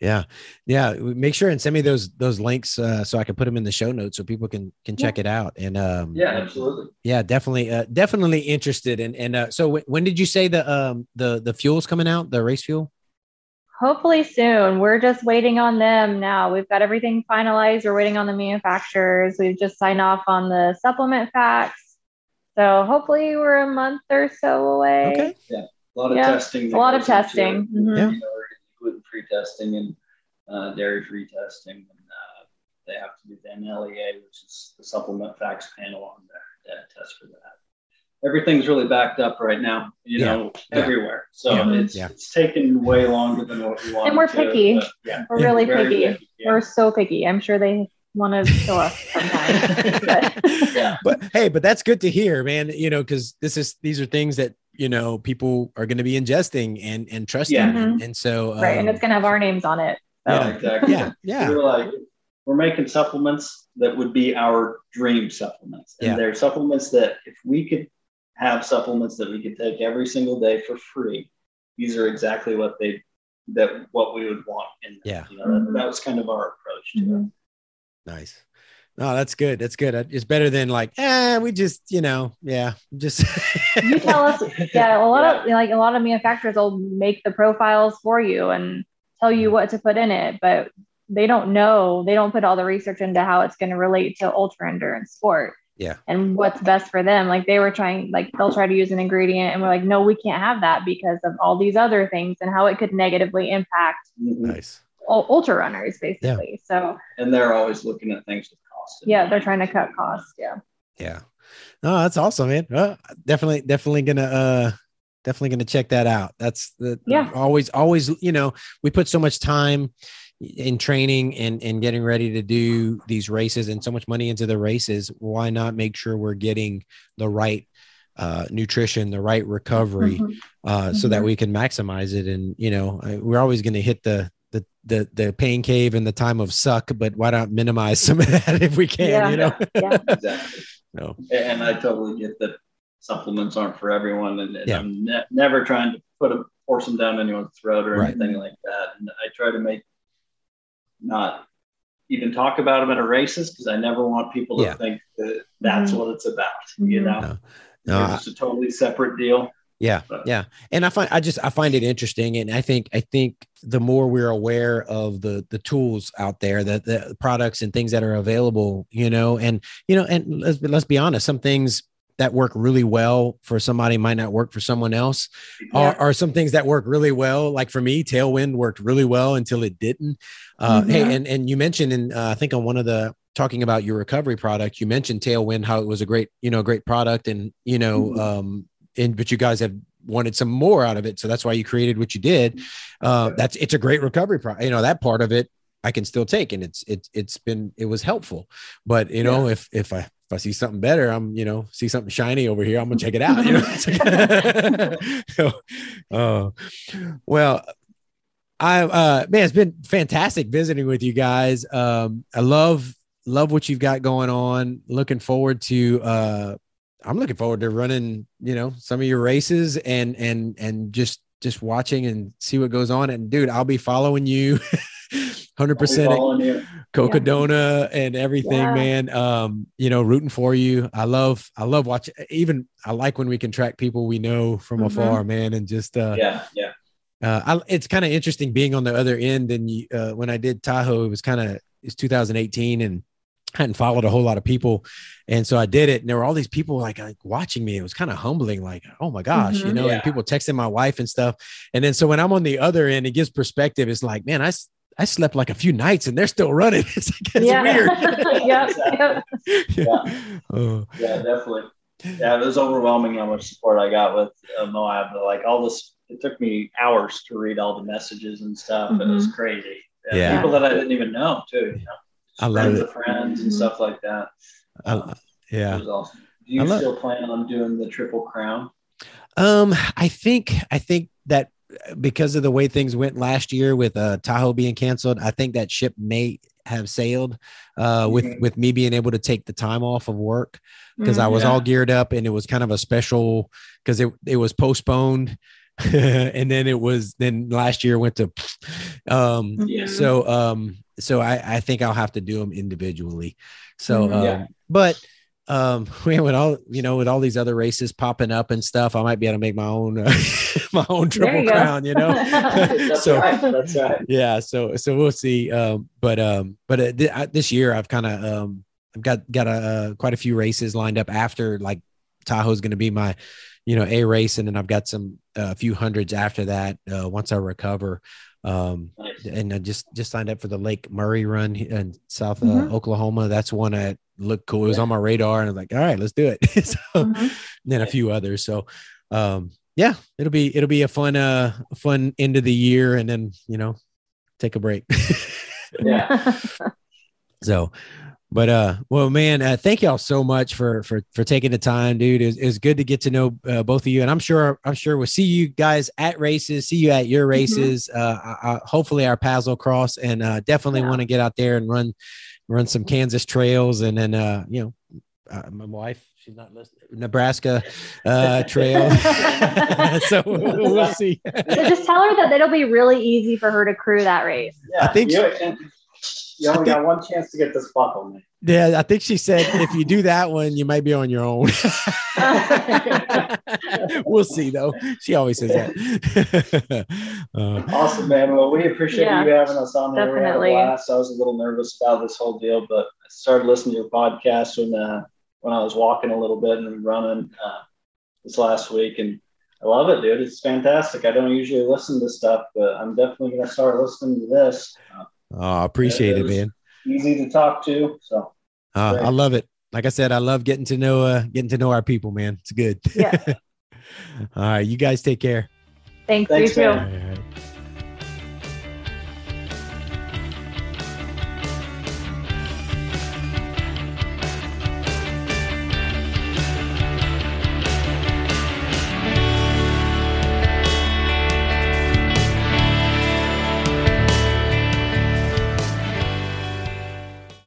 Speaker 3: Yeah. Yeah. Make sure and send me those those links uh, so I can put them in the show notes so people can can check it out. And um
Speaker 1: yeah, absolutely.
Speaker 3: yeah, definitely uh, definitely interested. And and uh, so w- when did you say the um the the fuel's coming out, the race fuel?
Speaker 2: Hopefully soon. We're just waiting on them now. We've got everything finalized. We're waiting on the manufacturers. We've just signed off on the supplement facts. So hopefully we're a month or so away.
Speaker 3: Okay. Yeah.
Speaker 1: A lot of
Speaker 2: Yeah,
Speaker 1: testing.
Speaker 2: A lot of
Speaker 1: that goes into
Speaker 2: testing.
Speaker 1: it.
Speaker 2: Mhm.
Speaker 3: Yeah.
Speaker 1: You know, gluten free testing and uh, dairy free testing. And uh, they have to do the NLEA, which is the supplement facts panel on there that test for that. Everything's really backed up right now, you
Speaker 3: Yeah.
Speaker 1: know,
Speaker 3: Yeah.
Speaker 1: everywhere. So
Speaker 3: Yeah.
Speaker 1: it's
Speaker 3: Yeah.
Speaker 1: it's taken way longer than what we wanted.
Speaker 2: we're
Speaker 1: to,
Speaker 2: picky.
Speaker 1: but yeah,
Speaker 2: We're really picky.
Speaker 1: picky. Yeah.
Speaker 2: We're so picky. I'm sure they want to kill us sometimes. but,
Speaker 1: Yeah.
Speaker 3: but hey, but that's good to hear, man. You know, because this is these are things that you know people are going to be ingesting and and trusting,
Speaker 1: Yeah.
Speaker 3: and, and so
Speaker 2: right, and
Speaker 3: um,
Speaker 2: it's gonna have our names on it. So.
Speaker 3: Yeah.
Speaker 1: exactly.
Speaker 3: yeah, yeah,
Speaker 1: We're like, we're making supplements that would be our dream supplements. And
Speaker 3: Yeah.
Speaker 1: they're supplements that if we could have supplements that we could take every single day for free, these are exactly what they that what we would want. And
Speaker 3: Yeah.
Speaker 1: you know, that, that was kind of our approach to it.
Speaker 2: Mhm.
Speaker 3: nice. No, that's good. That's good. It's better than like, eh, we just, you know, yeah, just.
Speaker 2: you tell us yeah a lot of like a lot of manufacturers will make the profiles for you and tell you what to put in it but they don't know they don't put all the research into how it's going to relate to ultra endurance sport
Speaker 3: Yeah.
Speaker 2: and what's best for them like they were trying like they'll try to use an ingredient and we're like no we can't have that because of all these other things and how it could negatively impact
Speaker 3: nice.
Speaker 2: ultra runners basically Yeah. so
Speaker 1: And they're always looking at things with cost. in
Speaker 2: yeah they're trying to cut costs yeah
Speaker 3: Yeah. No, that's awesome, man. Well, definitely, definitely gonna uh definitely gonna check that out. That's the
Speaker 2: Yeah.
Speaker 3: always, always, you know, we put so much time in training and and getting ready to do these races and so much money into the races. Why not make sure we're getting the right uh nutrition, the right recovery,
Speaker 2: Mhm.
Speaker 3: uh so that
Speaker 2: Mhm.
Speaker 3: we can maximize it and you know, I- we're always gonna hit the the the the pain cave and the time of suck, but why not minimize some of that if we can,
Speaker 2: Yeah.
Speaker 3: you know?
Speaker 2: yeah
Speaker 1: exactly.
Speaker 3: No.
Speaker 1: And I totally get that supplements aren't for everyone, and, and
Speaker 3: Yeah.
Speaker 1: I'm ne- never trying to put a force them down anyone's throat or
Speaker 3: Right.
Speaker 1: anything like that. And I try to make not even talk about them at a races because I never want people to
Speaker 3: Yeah.
Speaker 1: think that that's
Speaker 2: Mhm.
Speaker 1: what it's about. You
Speaker 2: Mhm.
Speaker 1: know,
Speaker 3: No. No,
Speaker 1: it's a totally separate deal.
Speaker 3: Yeah, yeah, and I find I just I find it interesting, and I think I think the more we're aware of the the tools out there, that the products and things that are available, you know, and you know, and let's let's be honest, some things that work really well for somebody might not work for someone else, are, are some things that work really well. Like for me, Tailwind worked really well until it didn't. Uh,
Speaker 2: Mhm.
Speaker 3: Hey, and and you mentioned, in uh, I think on one of the talking about your recovery product, you mentioned Tailwind, how it was a great, you know, great product, and you know,
Speaker 1: Mhm.
Speaker 3: um, and but you guys have wanted some more out of it, so that's why you created what you did. Uh, that's it's a great recovery product. You know, that part of it I can still take, and it's it's it's been it was helpful. But you know, if if I if I see something better, I'm you know see something shiny over here, I'm gonna check it out. You know, like- oh, well, I uh man, it's been fantastic visiting with you guys. Um, I love love what you've got going on. Looking forward to uh I'm looking forward to running, you know, some of your races and and and just just watching and see what goes on. And dude, I'll be following you 100%
Speaker 1: Following you.
Speaker 3: Cocodona and everything,
Speaker 2: Yeah.
Speaker 3: man. Um, you know, rooting for you. I love, I love watching. Even I like when we can track people we know from
Speaker 2: Mhm.
Speaker 3: afar, man, and just uh,
Speaker 1: Yeah, yeah.
Speaker 3: uh, I, it's kind of interesting being on the other end. And you, uh, when I did Tahoe, it was kind of it's 2018, and I hadn't followed a whole lot of people, and so I did it. And there were all these people like, like watching me. It was kind of humbling, like, oh my gosh, you
Speaker 2: Mhm.
Speaker 3: know, and people texting my wife and stuff. And then so when I'm on the other end, it gives perspective. It's like, man, i I slept like a few nights and they're still running. It's, like, it's
Speaker 2: yeah
Speaker 3: weird.
Speaker 2: yep, yep.
Speaker 3: Oh,
Speaker 1: Yeah, definitely. Yeah, it was overwhelming how much support I got with uh, Moab. Like all this, it took me hours to read all the messages and stuff. It was crazy.
Speaker 3: Mm-hmm. Yeah.
Speaker 1: people that I didn't even know too. You know,
Speaker 3: I love
Speaker 1: friends
Speaker 3: it.
Speaker 1: friends and stuff like that.
Speaker 3: I- yeah.
Speaker 1: awesome. Do you
Speaker 3: love-
Speaker 1: still plan on doing the triple crown?
Speaker 3: Um, I think I think that because of the way things went last year with uh Tahoe being canceled, I think that ship may have sailed uh with
Speaker 1: Mhm.
Speaker 3: with me being able to take the time off of work because I was
Speaker 1: Yeah.
Speaker 3: all geared up and it was kind of a special because it it was postponed and then it was then last year went to um
Speaker 1: Yeah.
Speaker 3: so um so I I think I'll have to do them individually. So
Speaker 2: Mhm.
Speaker 3: um but um man, with all you know with all these other races popping up and stuff, I might be able to make my own uh, my own triple
Speaker 2: you go.
Speaker 3: crown, you know.
Speaker 1: That's
Speaker 3: so
Speaker 1: right. That's right.
Speaker 3: yeah, so so we'll see. Um, but um, but uh, th- I, this year I've kind of um, I've got got a uh, quite a few races lined up after like Tahoe's going to be my you know a race, and then I've got some a few hundreds after that uh, once I recover. Um,
Speaker 1: Nice.
Speaker 3: and I just just signed up for the Lake Murray run in South uh,
Speaker 2: Mhm.
Speaker 3: Oklahoma. That's one that looked cool. It was
Speaker 1: Yeah.
Speaker 3: on my radar, and I was like, all right, let's do it. so,
Speaker 2: Mhm.
Speaker 3: and then a few others. So, um, yeah, it'll be it'll be a fun uh fun end of the year, and then you know take a break.
Speaker 1: Yeah.
Speaker 3: So, but uh, well, man, uh, thank y'all so much for for for taking the time, dude. It's it good to get to know uh, both of you, and I'm sure I'm sure we'll see you guys at races, see you at your mm-hmm. races. Mm-hmm. Uh, I, I, hopefully our paths will cross, and uh, definitely yeah. want to get out there and run run some Kansas trails, and then uh, you know, uh, my wife she's not listening. Nebraska uh, trail. so we'll see.
Speaker 2: so just tell her that it'll be really easy for her to crew that race.
Speaker 1: Yeah, I think. You, you only think, got one chance to get this buckle, man.
Speaker 3: Yeah, I think she said if you do that one, you might be on your own. we'll see, though. She always says
Speaker 1: that. uh, awesome, man. Well, we appreciate yeah, you having us on here. Definitely. I was a little nervous about this whole deal, but I started listening to your podcast when uh, when I was walking a little bit and running uh, this last week, and I love it, dude. It's fantastic. I don't usually listen to stuff, but I'm definitely going to start listening to this. Uh,
Speaker 3: Oh, I appreciate it, it man.
Speaker 1: Easy to talk to. So
Speaker 3: uh, I love it. Like I said, I love getting to know uh getting to know our people, man. It's good. Yeah. All right, you guys take care.
Speaker 2: Thanks, Thanks you too.